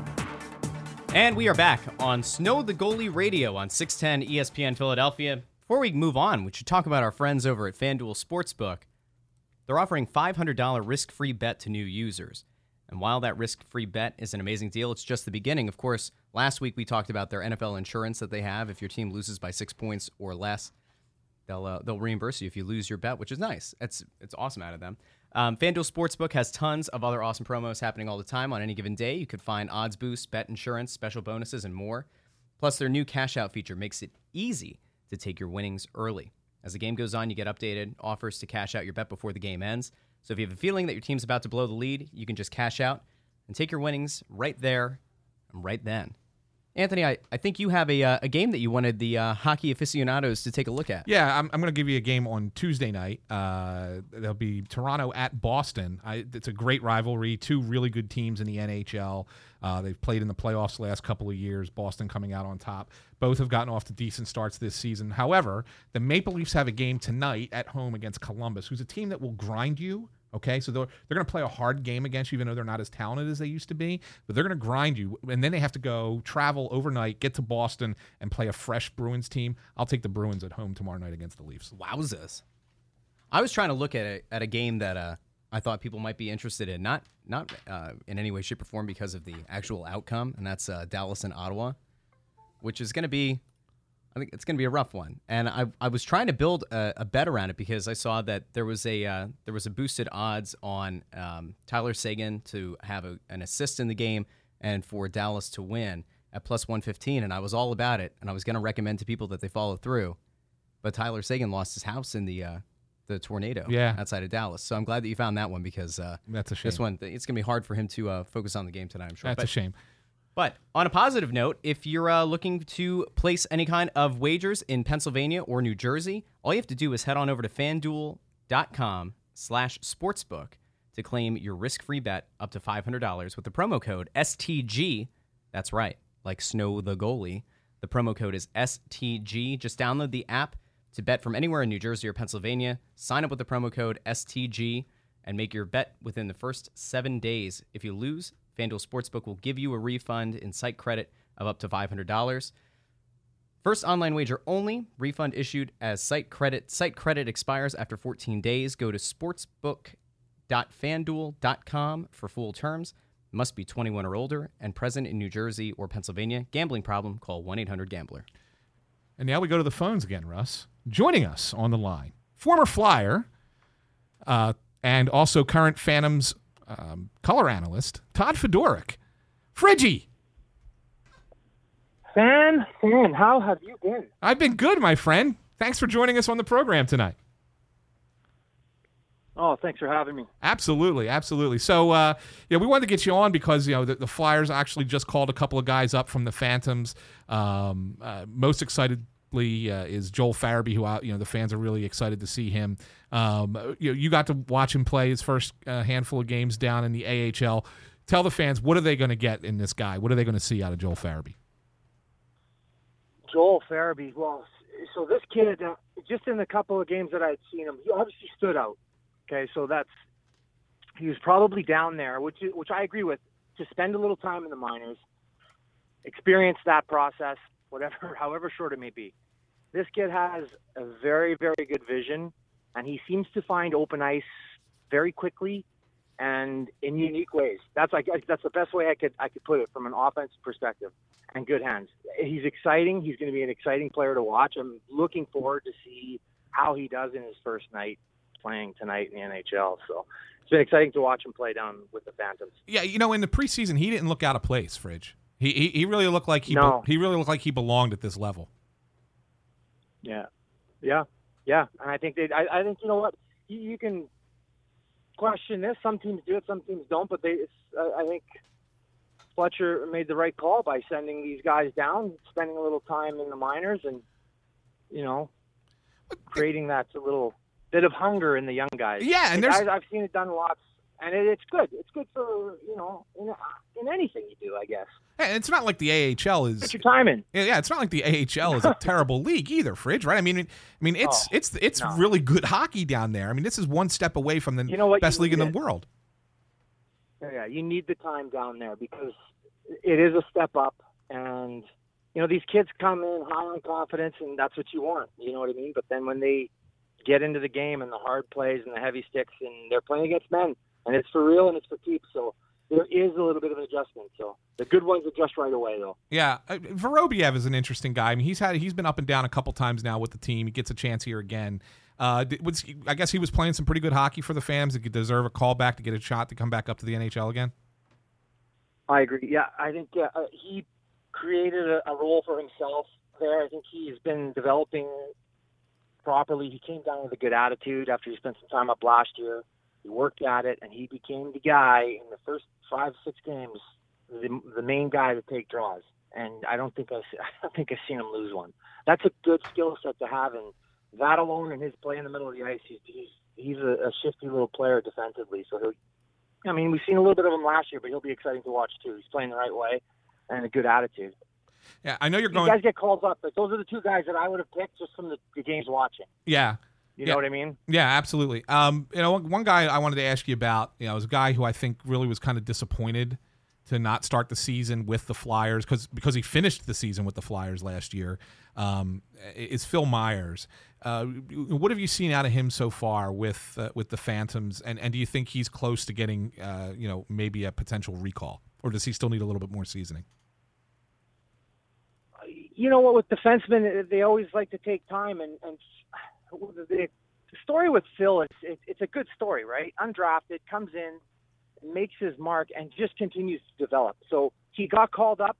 And we are back on Snow the Goalie Radio on 610 ESPN Philadelphia. Before we move on, we should talk about our friends over at FanDuel Sportsbook. They're offering $500 risk free bet to new users. And while that risk free bet is an amazing deal, it's just the beginning. Of course, last week we talked about their NFL insurance that they have. If your team loses by six points or less, they'll uh, they'll reimburse you if you lose your bet, which is nice. It's it's awesome out of them. Um, FanDuel Sportsbook has tons of other awesome promos happening all the time. On any given day, you could find odds boosts, bet insurance, special bonuses, and more. Plus, their new cash out feature makes it easy to take your winnings early. As the game goes on, you get updated offers to cash out your bet before the game ends. So if you have a feeling that your team's about to blow the lead, you can just cash out and take your winnings right there and right then. Anthony, I, I think you have a, uh, a game that you wanted the uh, hockey aficionados to take a look at. Yeah, I'm, I'm going to give you a game on Tuesday night. Uh, there'll be Toronto at Boston. I, it's a great rivalry. Two really good teams in the NHL. Uh, they've played in the playoffs the last couple of years. Boston coming out on top. Both have gotten off to decent starts this season. However, the Maple Leafs have a game tonight at home against Columbus, who's a team that will grind you. Okay, so they're, they're going to play a hard game against you, even though they're not as talented as they used to be. But they're going to grind you, and then they have to go travel overnight, get to Boston, and play a fresh Bruins team. I'll take the Bruins at home tomorrow night against the Leafs. Wowzers! I was trying to look at a, at a game that uh, I thought people might be interested in, not not uh, in any way, shape, or form because of the actual outcome, and that's uh, Dallas and Ottawa, which is going to be I think it's going to be a rough one. And I, I was trying to build a, a bet around it because I saw that there was a uh, there was a boosted odds on um, Tyler Seguin to have a, an assist in the game and for Dallas to win at plus 115. And I was all about it. And I was going to recommend to people that they follow through. But Tyler Seguin lost his house in the uh, the tornado Yeah. outside of Dallas. So I'm glad that you found that one because uh, That's a shame. this one it's going to be hard for him to uh, focus on the game tonight. I'm sure. That's But- a shame. But on a positive note, if you're uh, looking to place any kind of wagers in Pennsylvania or New Jersey, all you have to do is head on over to fanduel.com slash sportsbook to claim your risk-free bet up to $500 with the promo code STG. That's right, like Snow the Goalie. The promo code is STG. Just download the app to bet from anywhere in New Jersey or Pennsylvania. Sign up with the promo code STG and make your bet within the first seven days. If you lose, FanDuel Sportsbook will give you a refund in site credit of up to $500. First online wager only. Refund issued as site credit. Site credit expires after 14 days. Go to sportsbook.fanduel.com for full terms. Must be 21 or older and present in New Jersey or Pennsylvania. Gambling problem? Call 1-800-GAMBLER. And now we go to the phones again, Russ. Joining us on the line, former Flyer, uh, and also current Phantoms um, color analyst, Todd Fedoruk. Friggy, Fan, fan, how have you been? I've been good, my friend. Thanks for joining us on the program tonight. Oh, thanks for having me. Absolutely, absolutely. So, uh, yeah, we wanted to get you on because you know the, the Flyers actually just called a couple of guys up from the Phantoms. Um, uh, most excitedly uh, is Joel Farabee, who uh, you know the fans are really excited to see him. Um, you know, you got to watch him play his first uh, handful of games down in the AHL. Tell the fans what are they going to get in this guy? What are they going to see out of Joel Farabee? Joel Farabee. Well, so this kid, uh, just in the couple of games that I'd seen him, he obviously stood out. Okay, so that's he was probably down there, which which I agree with. To spend a little time in the minors, experience that process, whatever, *laughs* however short it may be. This kid has a very, very good vision, and he seems to find open ice very quickly and in unique ways. That's like that's the best way I could I could put it from an offense perspective. And good hands. He's exciting. He's going to be an exciting player to watch. I'm looking forward to see how he does in his first night playing tonight in the NHL. So it's been exciting to watch him play down with the Phantoms. Yeah, you know, in the preseason, he didn't look out of place, Fridge. He he, he really looked like he No. he really looked like he belonged at this level. Yeah, yeah, yeah. And I think they. I, I think you know what you, you can question this. Some teams do it, some teams don't. But they. It's, I I think Fletcher made the right call by sending these guys down, spending a little time in the minors, and you know, creating that little bit of hunger in the young guys. Yeah, and there's- I, I've seen it done lots, and it, it's good. It's good for you know in, in anything you do, I guess. And it's not like the AHL is. Put your time in. Yeah, yeah, it's not like the AHL is a *laughs* terrible league either, Fridge. Right? I mean, I mean, it's Oh, it's it's no. really good hockey down there. I mean, this is one step away from the You know what? best league in the it. world. Yeah, you need the time down there because it is a step up, and you know these kids come in high on confidence, and that's what you want. You know what I mean? But then when they get into the game and the hard plays and the heavy sticks, and they're playing against men, and it's for real and it's for keeps. So there is a little bit of an adjustment. So the good ones adjust right away, though. Yeah, uh, Vorobyev is an interesting guy. I mean, he's had he's been up and down a couple times now with the team. He gets a chance here again. Uh, was, I guess he was playing some pretty good hockey for the fans. He could deserve a call back to get a shot to come back up to the NHL again. I agree. Yeah, I think uh, uh, he created a, a role for himself there. I think he's been developing properly. He came down with a good attitude after he spent some time up last year. He worked at it, and he became the guy in the first five, six games the the main guy to take draws, and I don't think I, *laughs* I don't think I've seen him lose one. That's a good skill set to have, and that alone and his play in the middle of the ice, he's he's, he's a, a shifty little player defensively. So he'll, I mean, we've seen a little bit of him last year, but he'll be exciting to watch too. He's playing the right way and a good attitude. Yeah, I know you're going. guys get called up, but those are the two guys that I would have picked just from the, the games watching. Yeah. You Yeah. know what I mean? Yeah, absolutely. Um, you know, one, one guy I wanted to ask you about, you know, was a guy who I think really was kind of disappointed to not start the season with the Flyers because because he finished the season with the Flyers last year. Um, is Phil Myers. Uh, what have you seen out of him so far with uh, with the Phantoms, and, and do you think he's close to getting, uh, you know, maybe a potential recall, or does he still need a little bit more seasoning? you know what with defensemen they always like to take time and and the, the story with Phil. Is it, it's a good story right? Undrafted comes in makes his mark and just continues to develop. So he got called up.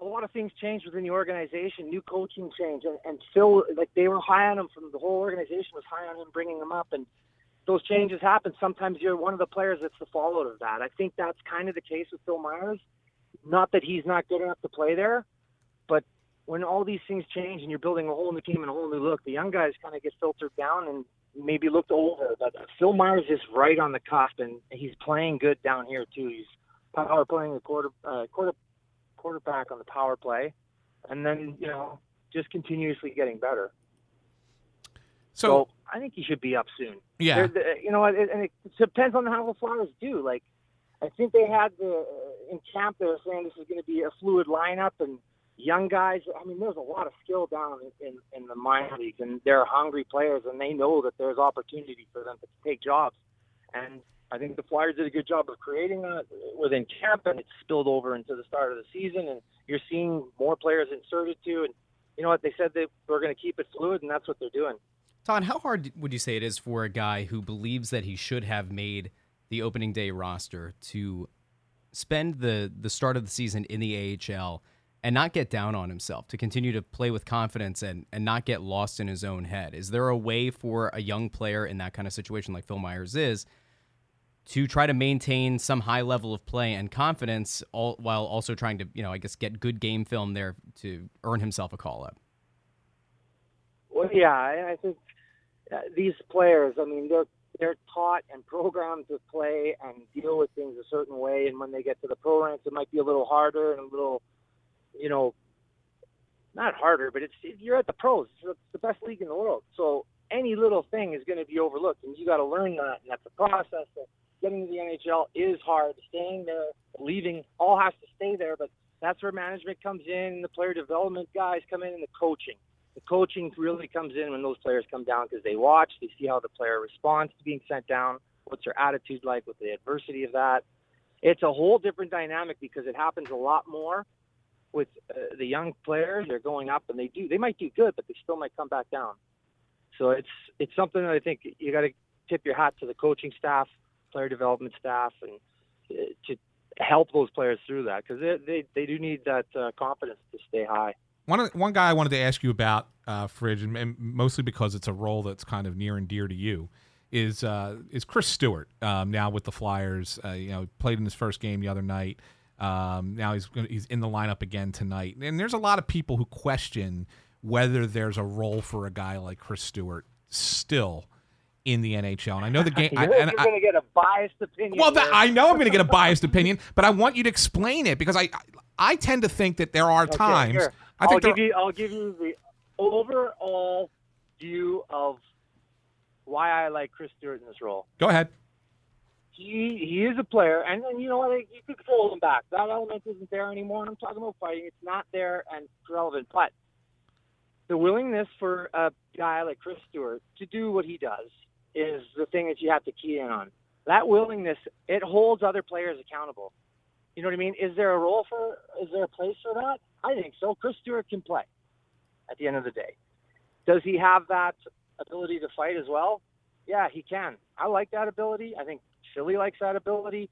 A lot of things changed within the organization. New coaching change and, and Phil like they were high on him from the whole organization was high on him bringing him up and those changes happen. Sometimes you're one of the players that's the fallout of that. I think that's kind of the case with Phil Myers. Not that he's not good enough to play there but when all these things change and you're building a whole new team and a whole new look, the young guys kind of get filtered down and maybe looked over. But Phil Myers is right on the cusp, and he's playing good down here too. He's power playing the quarter uh, quarter quarterback on the power play, and then you know just continuously getting better. So, I think he should be up soon. Yeah. The- you know, and and it depends on how the Flyers do. Like, I think they had the in camp they were saying this is going to be a fluid lineup and young guys. I mean, there's a lot of skill down in, in, the minor leagues, and they're hungry players, and they know that there's opportunity for them to take jobs. And I think the Flyers did a good job of creating that within camp, and it spilled over into the start of the season. And you're seeing more players inserted too. And you know what? They said they were going to keep it fluid, and that's what they're doing. Todd, how hard would you say it is for a guy who believes that he should have made the opening day roster to spend the the start of the season in the AHL and not get down on himself, to continue to play with confidence and and not get lost in his own head? Is there a way for a young player in that kind of situation like Phil Myers is to try to maintain some high level of play and confidence all while also trying to, you know, I guess get good game film there to earn himself a call up? Well, yeah, I, think uh, these players. I mean, they're they're taught and programmed to play and deal with things a certain way, and when they get to the pro ranks, it might be a little harder and a little, you know, not harder, but it's you're at the pros. It's the best league in the world, so any little thing is going to be overlooked, and you got to learn that, and that's a process. That getting to the NHL is hard. Staying there, leaving, all has to stay there, but that's where management comes in, the player development guys come in, and the coaching the coaching really comes in when those players come down because they watch, they see how the player responds to being sent down, what's their attitude like with the adversity of that. It's a whole different dynamic because it happens a lot more with uh, the young players. They're going up and they do, they might do good, but they still might come back down. So it's it's something that I think you got to tip your hat to the coaching staff, player development staff, and uh, to help those players through that because they, they they do need that uh, confidence to stay high. One of- one guy I wanted to ask you about, uh, Fridge, and, and mostly because it's a role that's kind of near and dear to you, is uh, is Chris Stewart um, now with the Flyers? Uh, you know, played in his first game the other night. Um, now he's gonna, he's in the lineup again tonight, and there's a lot of people who question whether there's a role for a guy like Chris Stewart still in the NHL. And I know the game. *laughs* you're I, you're going to get a biased opinion. well, that. I know I'm going to get a biased *laughs* opinion, but I want you to explain it because I I tend to think that there are Okay, times. I I'll think there, give you. I'll give you the overall view of why I like Chris Stewart in this role. go ahead. He he is a player, and, you know what? You could throw him back. That element isn't there anymore. And I'm talking about fighting. It's not there and relevant. But the willingness for a guy like Chris Stewart to do what he does is the thing that you have to key in on. That willingness it holds other players accountable. You know what I mean? Is there a role for? Is there a place for that? I think so. Chris Stewart can play. At the end of the day, does he have that ability to fight as well? Yeah, he can. I like that ability. I think Philly likes that ability.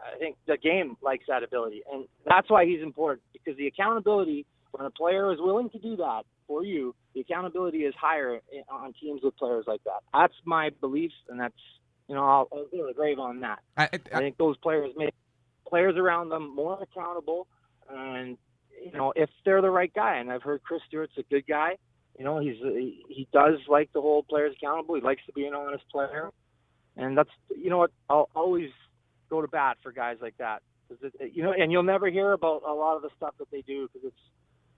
I think the game likes that ability, and that's why he's important because the accountability when a player is willing to do that for you, the accountability is higher on teams with players like that. That's my belief, and that's you know I'll, I'll go to the grave on that. I, I think those players make players around them more accountable, and you know if they're the right guy. And I've heard Chris Stewart's a good guy. You know, he's he does like to hold players accountable. He likes to be an honest player, and that's you know what I'll always go to bat for guys like that. 'Cause it, you know, and you'll never hear about a lot of the stuff that they do because it's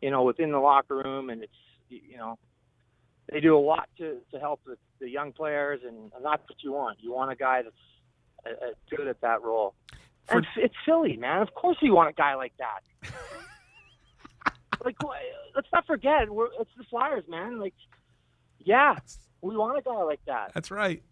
you know within the locker room and it's you know they do a lot to to help the, the young players and, and that's what you want. You want a guy that's uh, uh, good at that role. And it's, it's Philly, man. Of course you want a guy like that. *laughs* like, let's not forget, we're, it's the Flyers, man. Like, yeah, we want a guy like that. That's right.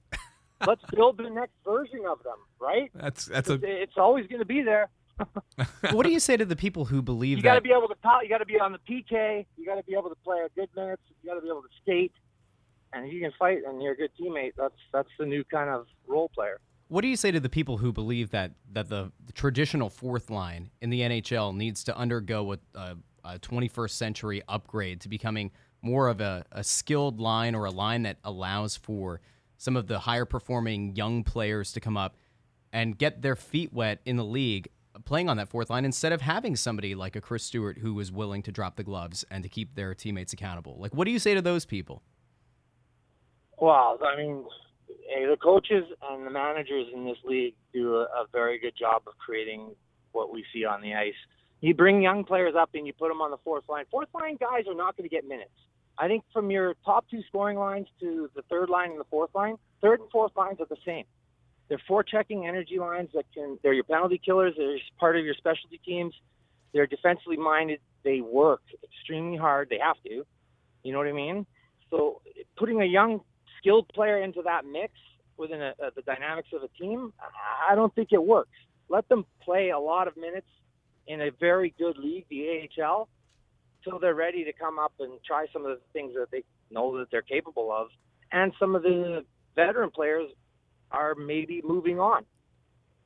Let's build the next version of them, right? That's that's a It's, it's always going to be there. *laughs* what do you say to the people who believe You got to be able to talk. You got to be on the PK. You got to be able to play a good minutes. You got to be able to skate, and if you can fight and you're a good teammate, that's that's the new kind of role player. What do you say to the people who believe that that the, the traditional fourth line in the NHL needs to undergo a, a, a 21st century upgrade to becoming more of a, a skilled line or a line that allows for some of the higher performing young players to come up and get their feet wet in the league playing on that fourth line instead of having somebody like a Chris Stewart who was willing to drop the gloves and to keep their teammates accountable. Like what do you say to those people? Well, I mean, the coaches and the managers in this league do a very good job of creating what we see on the ice. You bring young players up and you put them on the fourth line. Fourth line guys are not going to get minutes. I think from your top two scoring lines to the third line and the fourth line, third and fourth lines are the same. They're forechecking energy lines that can. They're your penalty killers. They're part of your specialty teams. They're defensively minded. They work extremely hard. They have to. You know what I mean? So putting a young, skilled player into that mix within a, a, the dynamics of a team, I- I don't think it works. Let them play a lot of minutes in a very good league, the AHL, till they're ready to come up and try some of the things that they know that they're capable of. And some of the veteran players are maybe moving on.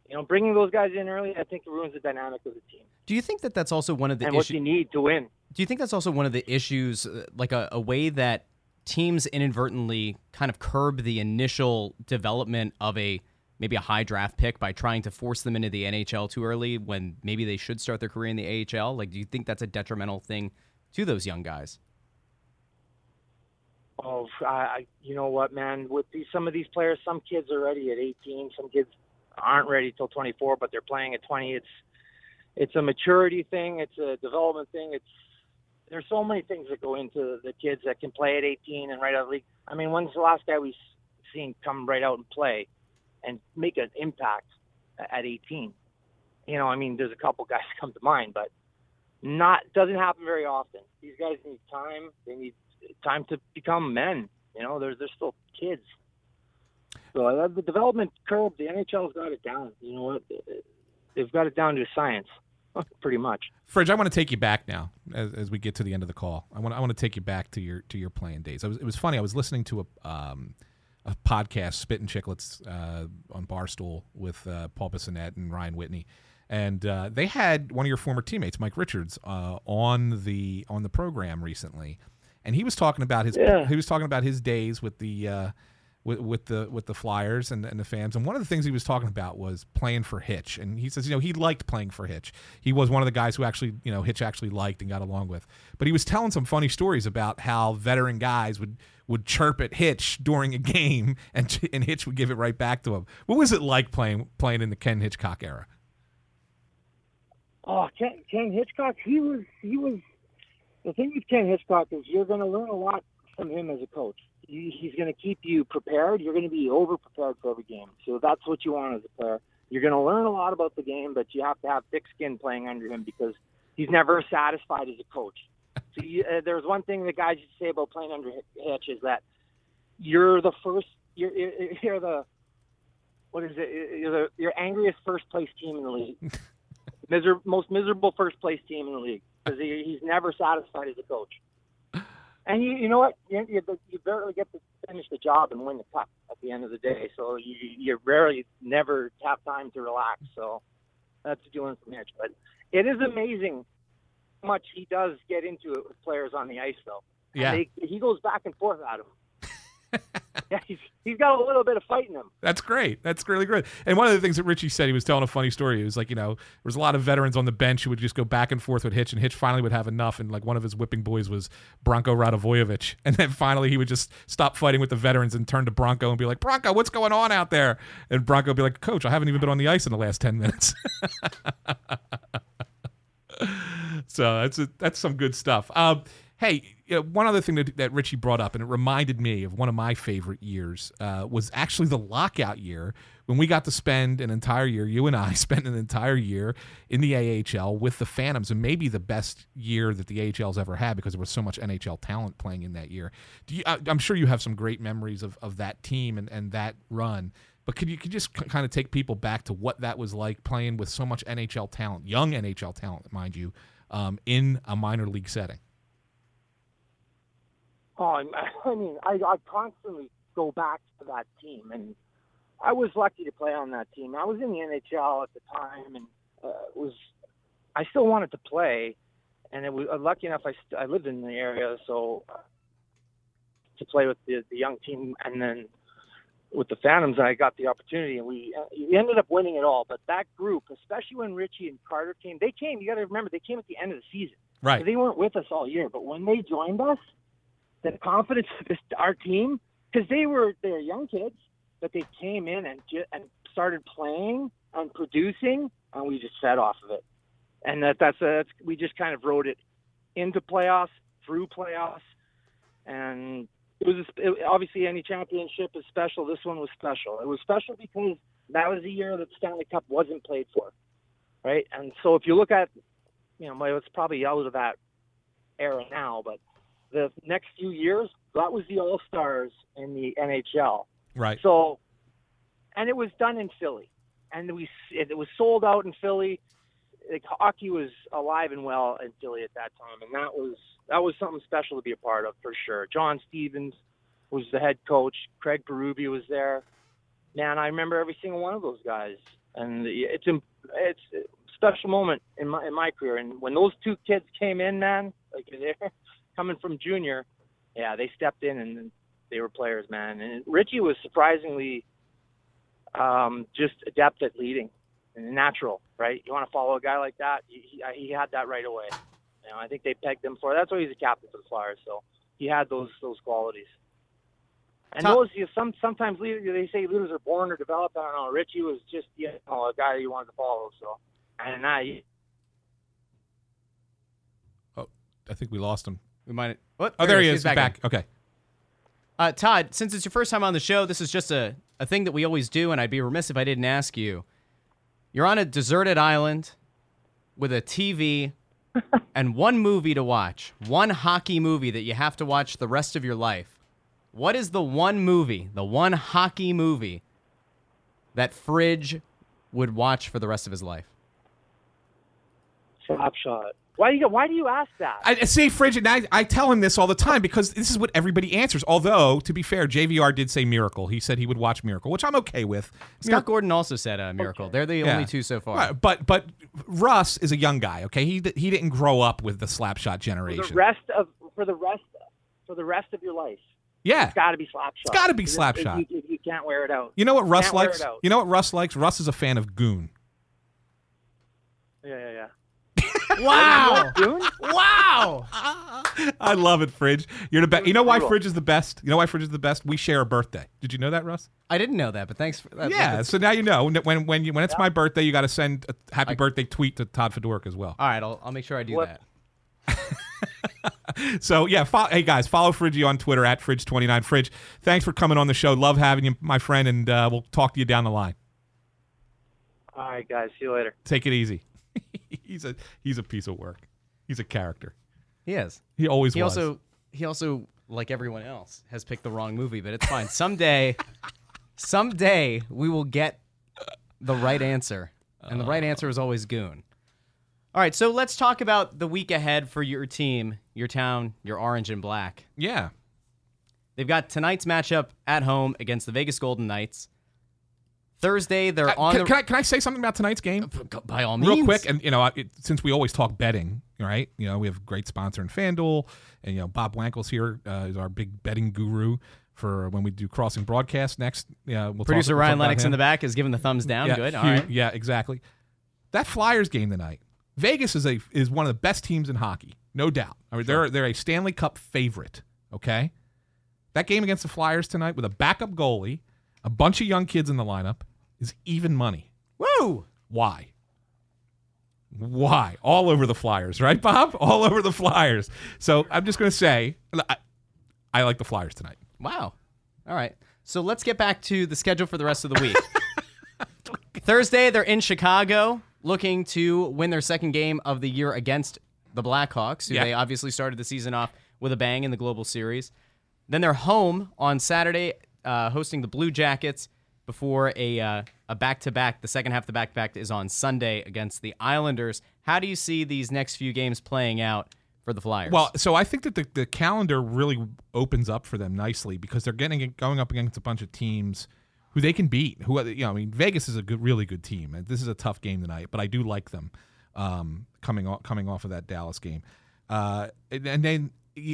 You know, bringing those guys in early, I think ruins the dynamic of the team Do you think that that's also one of the and what issues? you need to win. Do you think that's also one of the issues, uh, like a, a way that teams inadvertently kind of curb the initial development of a maybe a high draft pick by trying to force them into the NHL too early when maybe they should start their career in the AHL? Like, do you think that's a detrimental thing to those young guys? Oh, I, you know what, man? With these some of these players, some kids are ready at 18. Some kids aren't ready till 24, but they're playing at 20. It's it's a maturity thing. It's a development thing. It's there's so many things that go into the kids that can play at 18 and right out of the league. I mean, when's the last guy we've seen come right out and play and make an impact at 18? You know, I mean, there's a couple guys *laughs* come to mind, but not doesn't happen very often. These guys need time. They need time to become men. You know, they're they're still kids. So uh, the development curve, the NHL's got it down. You know what? They've got it down to science, *laughs* pretty much. Fridge, I want to take you back now as, as we get to the end of the call. I want I want to take you back to your to your playing days. Was, it was funny. I was listening to a um, a podcast, Spit and Chicklets, uh, on Barstool with uh, Paul Bissonnette and Ryan Whitney, and uh, they had one of your former teammates, Mike Richards, uh, on the on the program recently, and he was talking about his Yeah. he was talking about his days with the. Uh, with, with the with the Flyers and, and the fans. And one of the things he was talking about was playing for Hitch. And he says, you know, he liked playing for Hitch. He was one of the guys who actually, you know, Hitch actually liked and got along with. But he was telling some funny stories about how veteran guys would would chirp at Hitch during a *laughs* game, and and Hitch would give it right back to him. What was it like playing playing in the Ken Hitchcock era? Oh, Ken, Ken Hitchcock, he was he was. The thing with Ken Hitchcock is you're going to learn a lot from him as a coach. He, he's going to keep you prepared. You're going to be over prepared for every game. So that's what you want as a player. You're going to learn a lot about the game, but you have to have thick skin playing under him because he's never satisfied as a coach. So you, uh, there's one thing the guys to say about playing under Hitch is that you're the first. You're, you're the what is it? You're the you're angriest first place team. Miser- most miserable first place team in the league because he, he's never satisfied as a coach. And you, you know what? You, you, you barely get to finish the job and win the cup at the end of the day. So you, you rarely, never have time to relax. So that's doing you learn. But it is amazing how much he does get into it with players on the ice, though. Yeah. they, he goes back and forth at him. *laughs* yeah, he's he's got a little bit of fight in him. That's great. That's really good. And one of the things that Richie said, he was telling a funny story. He was like, you know, there was a lot of veterans on the bench who would just go back and forth with Hitch, and Hitch finally would have enough. And like one of his whipping boys was Branko Radivojevic. *laughs* And then finally he would just stop fighting with the veterans and turn to Branko and be like, Branko, what's going on out there? And Branko would be like, Coach, I haven't even been on the ice in the last 10 minutes. *laughs* so that's a, that's some good stuff. Um, hey, you know, one other thing that, that Richie brought up, and it reminded me of one of my favorite years, uh, was actually the lockout year when we got to spend an entire year. You and I *laughs* spent an entire year in the AHL with the Phantoms, and maybe the best year that the AHL's ever had because there was so much NHL talent playing in that year. You, I, I'm sure you have some great memories of, of that team and, and that run. But could you could just kind of take people back to what that was like playing with so much NHL talent, young NHL talent, mind you, um, in a minor league setting? Oh, *laughs* I'm- mean, I, I constantly go back to that team, and I was lucky to play on that team. I was in the NHL at the time, and uh, was I still wanted to play, and it was uh, lucky enough. I st- I lived in the area, so uh, to play with the, the young team, and then with the Phantoms, I got the opportunity, and we uh, we ended up winning it all. But that group, especially when Richie and Carter came, they came. You got to remember, they came at the end of the season. Right. They weren't with us all year, but when they joined us, the confidence of this, our team, because they were they were young kids, but they came in and and started playing and producing, and we just fed off of it. And that that's, a, that's we just kind of rode it into playoffs, through playoffs, and it was it, obviously any championship is special. This one was special. It was special because that was the year that Stanley Cup wasn't played for, right? And so if you look at, you know, it's probably out of that era now, but the next few years, that was the All Stars in the NHL. Right. So, and it was done in Philly, and we it was sold out in Philly. Like hockey was alive and well in Philly at that time, and that was that was something special to be a part of for sure. John Stevens was the head coach. Craig Berube was there. Man, I remember every single one of those guys, and it's a, it's a special moment in my in my career. And when those two kids came in, man, like *laughs* coming from junior, yeah, they stepped in and they were players, man. And Richie was surprisingly um, just adept at leading and natural, right? You want to follow a guy like that? He, he, had that right away. You know, I think they pegged him for that's why he's a captain for the Flyers. So he had those those qualities. And Tom- those you know, some sometimes leaders, they say leaders are born or developed. I don't know. Richie was just you know a guy you wanted to follow. So and I Oh, I think we lost him. We might. What? Oh, there he is. He's back. in. Okay. Uh, Todd, since it's your first time on the show, this is just a, a thing that we always do, and I'd be remiss if I didn't ask you. You're on a deserted island with a TV *laughs* and one movie to watch, one hockey movie that you have to watch the rest of your life. What is the one movie, the one hockey movie that Fridge would watch for the rest of his life? Slap shot. Why do you why do you ask that? I I say frigid. And I, I tell him this all the time because this is what everybody answers. Although, to be fair, JVR did say Miracle. He said he would watch Miracle, which I'm okay with. Scott Gordon also said uh, Miracle. They're the Yeah. only two so far. Right, but but Russ is a young guy. Okay, he he didn't grow up with the slapshot for generation. the rest of for the rest for the rest of your life. Yeah. it's got to be slap shot. It's gotta be If- slap if shot. You, if you can't wear it out. You know what Russ likes? You know what Russ likes? Russ is a fan of Goon. Yeah, yeah, yeah. *laughs* Wow. Wow. I love it, Fridge. You're the best. You know why Fridge is the best? You know why Fridge is the best? We share a birthday. Did you know that, Russ? I didn't know that, but thanks for that. yeah. So now you know when when when, you, when it's my birthday, you got to send a happy birthday tweet to Todd Fedoruk as well. All right, I'll, I'll make sure I do What- that. *laughs* So yeah, fo- hey guys, follow Fridgie on Twitter at Fridge29. Fridge, thanks for coming on the show. Love having you, my friend, and uh, we'll talk to you down the line. All right, guys. See you later. Take it easy. *laughs* he's a he's a piece of work. He's a character. He is. He always He was. also he also like everyone else has picked the wrong movie, but it's fine. Someday, *laughs* someday we will get the right answer, and the right oh. answer is always Goon. All right, so let's talk about the week ahead for your team, your town, your orange and black. yeah. They've got tonight's matchup at home against the Vegas Golden Knights. Thursday, they're Uh, on can, the can I can I say something about tonight's game? by all means real quick and you know it, since we always talk betting right you know we have a great sponsor in fanduel and you know bob wankel's here uh, is our big betting guru for when we do crossing broadcast next. Yeah, we'll Producer talk, we'll Ryan talk Lennox in the back is giving the thumbs down. Yeah, Good. All Hugh- Yeah, exactly. That Flyers game tonight. Vegas is a is one of the best teams in hockey, no doubt. I mean, they're they're a Stanley Cup favorite. Okay, that game against the Flyers tonight with a backup goalie, a bunch of young kids in the lineup is even money. Woo! Why? Why? All over the Flyers, right, Bob? *laughs* All over the Flyers. So I'm just going to say, I, I like the Flyers tonight. Wow. All right. So let's get back to the schedule for the rest of the week. *laughs* Thursday, they're in Chicago looking to win their second game of the year against the Blackhawks, who Yeah. they obviously started the season off with a bang in the Global Series. Then they're home on Saturday, uh, hosting the Blue Jackets before a uh, a back to back. The second half of the back to back is on Sunday against the Islanders. How do you see these next few games playing out for the Flyers? Well, so I think that the, the calendar really opens up for them nicely because they're getting going up against a bunch of teams who they can beat. Who you know, I mean, Vegas is a good, really good team. and This is a tough game tonight, but I do like them um, coming off coming off of that Dallas game. Uh, and, and then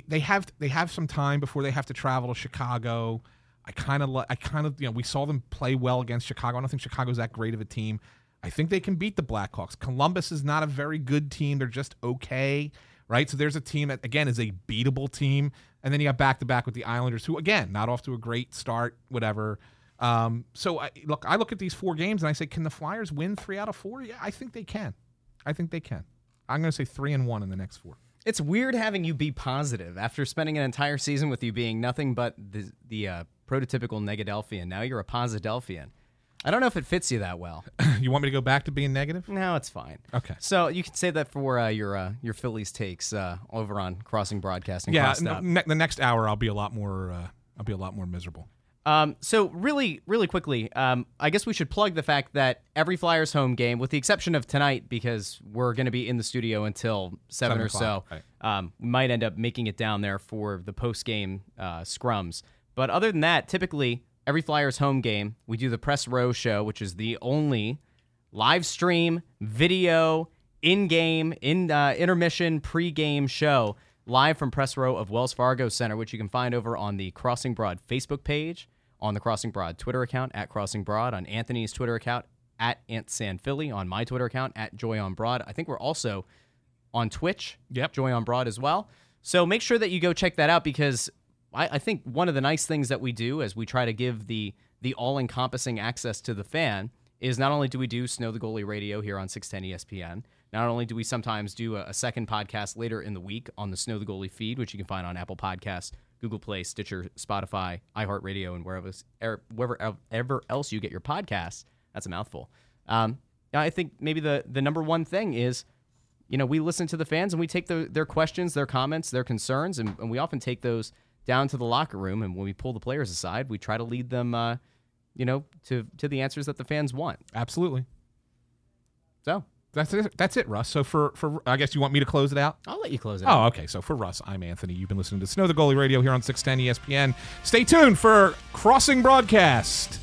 they have they have some time before they have to travel to Chicago. I kind of I kind of you know we saw them play well against Chicago. I don't think Chicago's that great of a team. I think they can beat the Blackhawks. Columbus is not a very good team. They're just okay, right? So there's a team that again is a beatable team, and then you got back to back with the Islanders, who again not off to a great start, whatever. Um, so I, look, I look at these four games and I say, can the Flyers win three out of four? Yeah, I think they can. I think they can. I'm going to say three and one in the next four. It's weird having you be positive after spending an entire season with you being nothing but the the uh, prototypical Negadelphian. Now you're a Posidelphian. I don't know if it fits you that well. *laughs* you want me to go back to being negative? No, it's fine. Okay. So you can say that for uh, your uh, your Phillies takes uh, over on Crossing Broadcasting. Yeah, ne- the next hour I'll be a lot more. Uh, I'll be a lot more miserable. Um, so really, really quickly, um, I guess we should plug the fact that every Flyers home game, with the exception of tonight, because we're going to be in the studio until seven, Seven or so, right. um, we might end up making it down there for the post game uh, scrums. But other than that, typically every Flyers home game, we do the press row show, which is the only live stream video in game in uh, intermission pre-game show live from press row of Wells Fargo Center, which you can find over on the Crossing Broad Facebook page, on the Crossing Broad Twitter account at Crossing Broad, on Anthony's Twitter account at Ant San Philly, on my Twitter account at Joy on Broad. I think we're also on Twitch, yep, Joy on Broad as well. So make sure that you go check that out because I, I think one of the nice things that we do as we try to give the the all encompassing access to the fan is not only do we do Snow the Goalie Radio here on 610 ESPN, not only do we sometimes do a, a second podcast later in the week on the Snow the Goalie feed, which you can find on Apple Podcasts, Google Play, Stitcher, Spotify, iHeartRadio, and wherever er- wherever ever else you get your podcasts. That's a mouthful. Um, I think maybe the the number one thing is, you know, we listen to the fans and we take the, their questions, their comments, their concerns, and, and we often take those down to the locker room. And when we pull the players aside, we try to lead them, uh, you know, to to the answers that the fans want. Absolutely. So that's it. That's it, Russ. So for for I guess you want me to close it out. I'll let you close it. Oh, out. okay. So for Russ, I'm Anthony. You've been listening to Snow the Goalie Radio here on 610 ESPN. Stay tuned for Crossing Broadcast.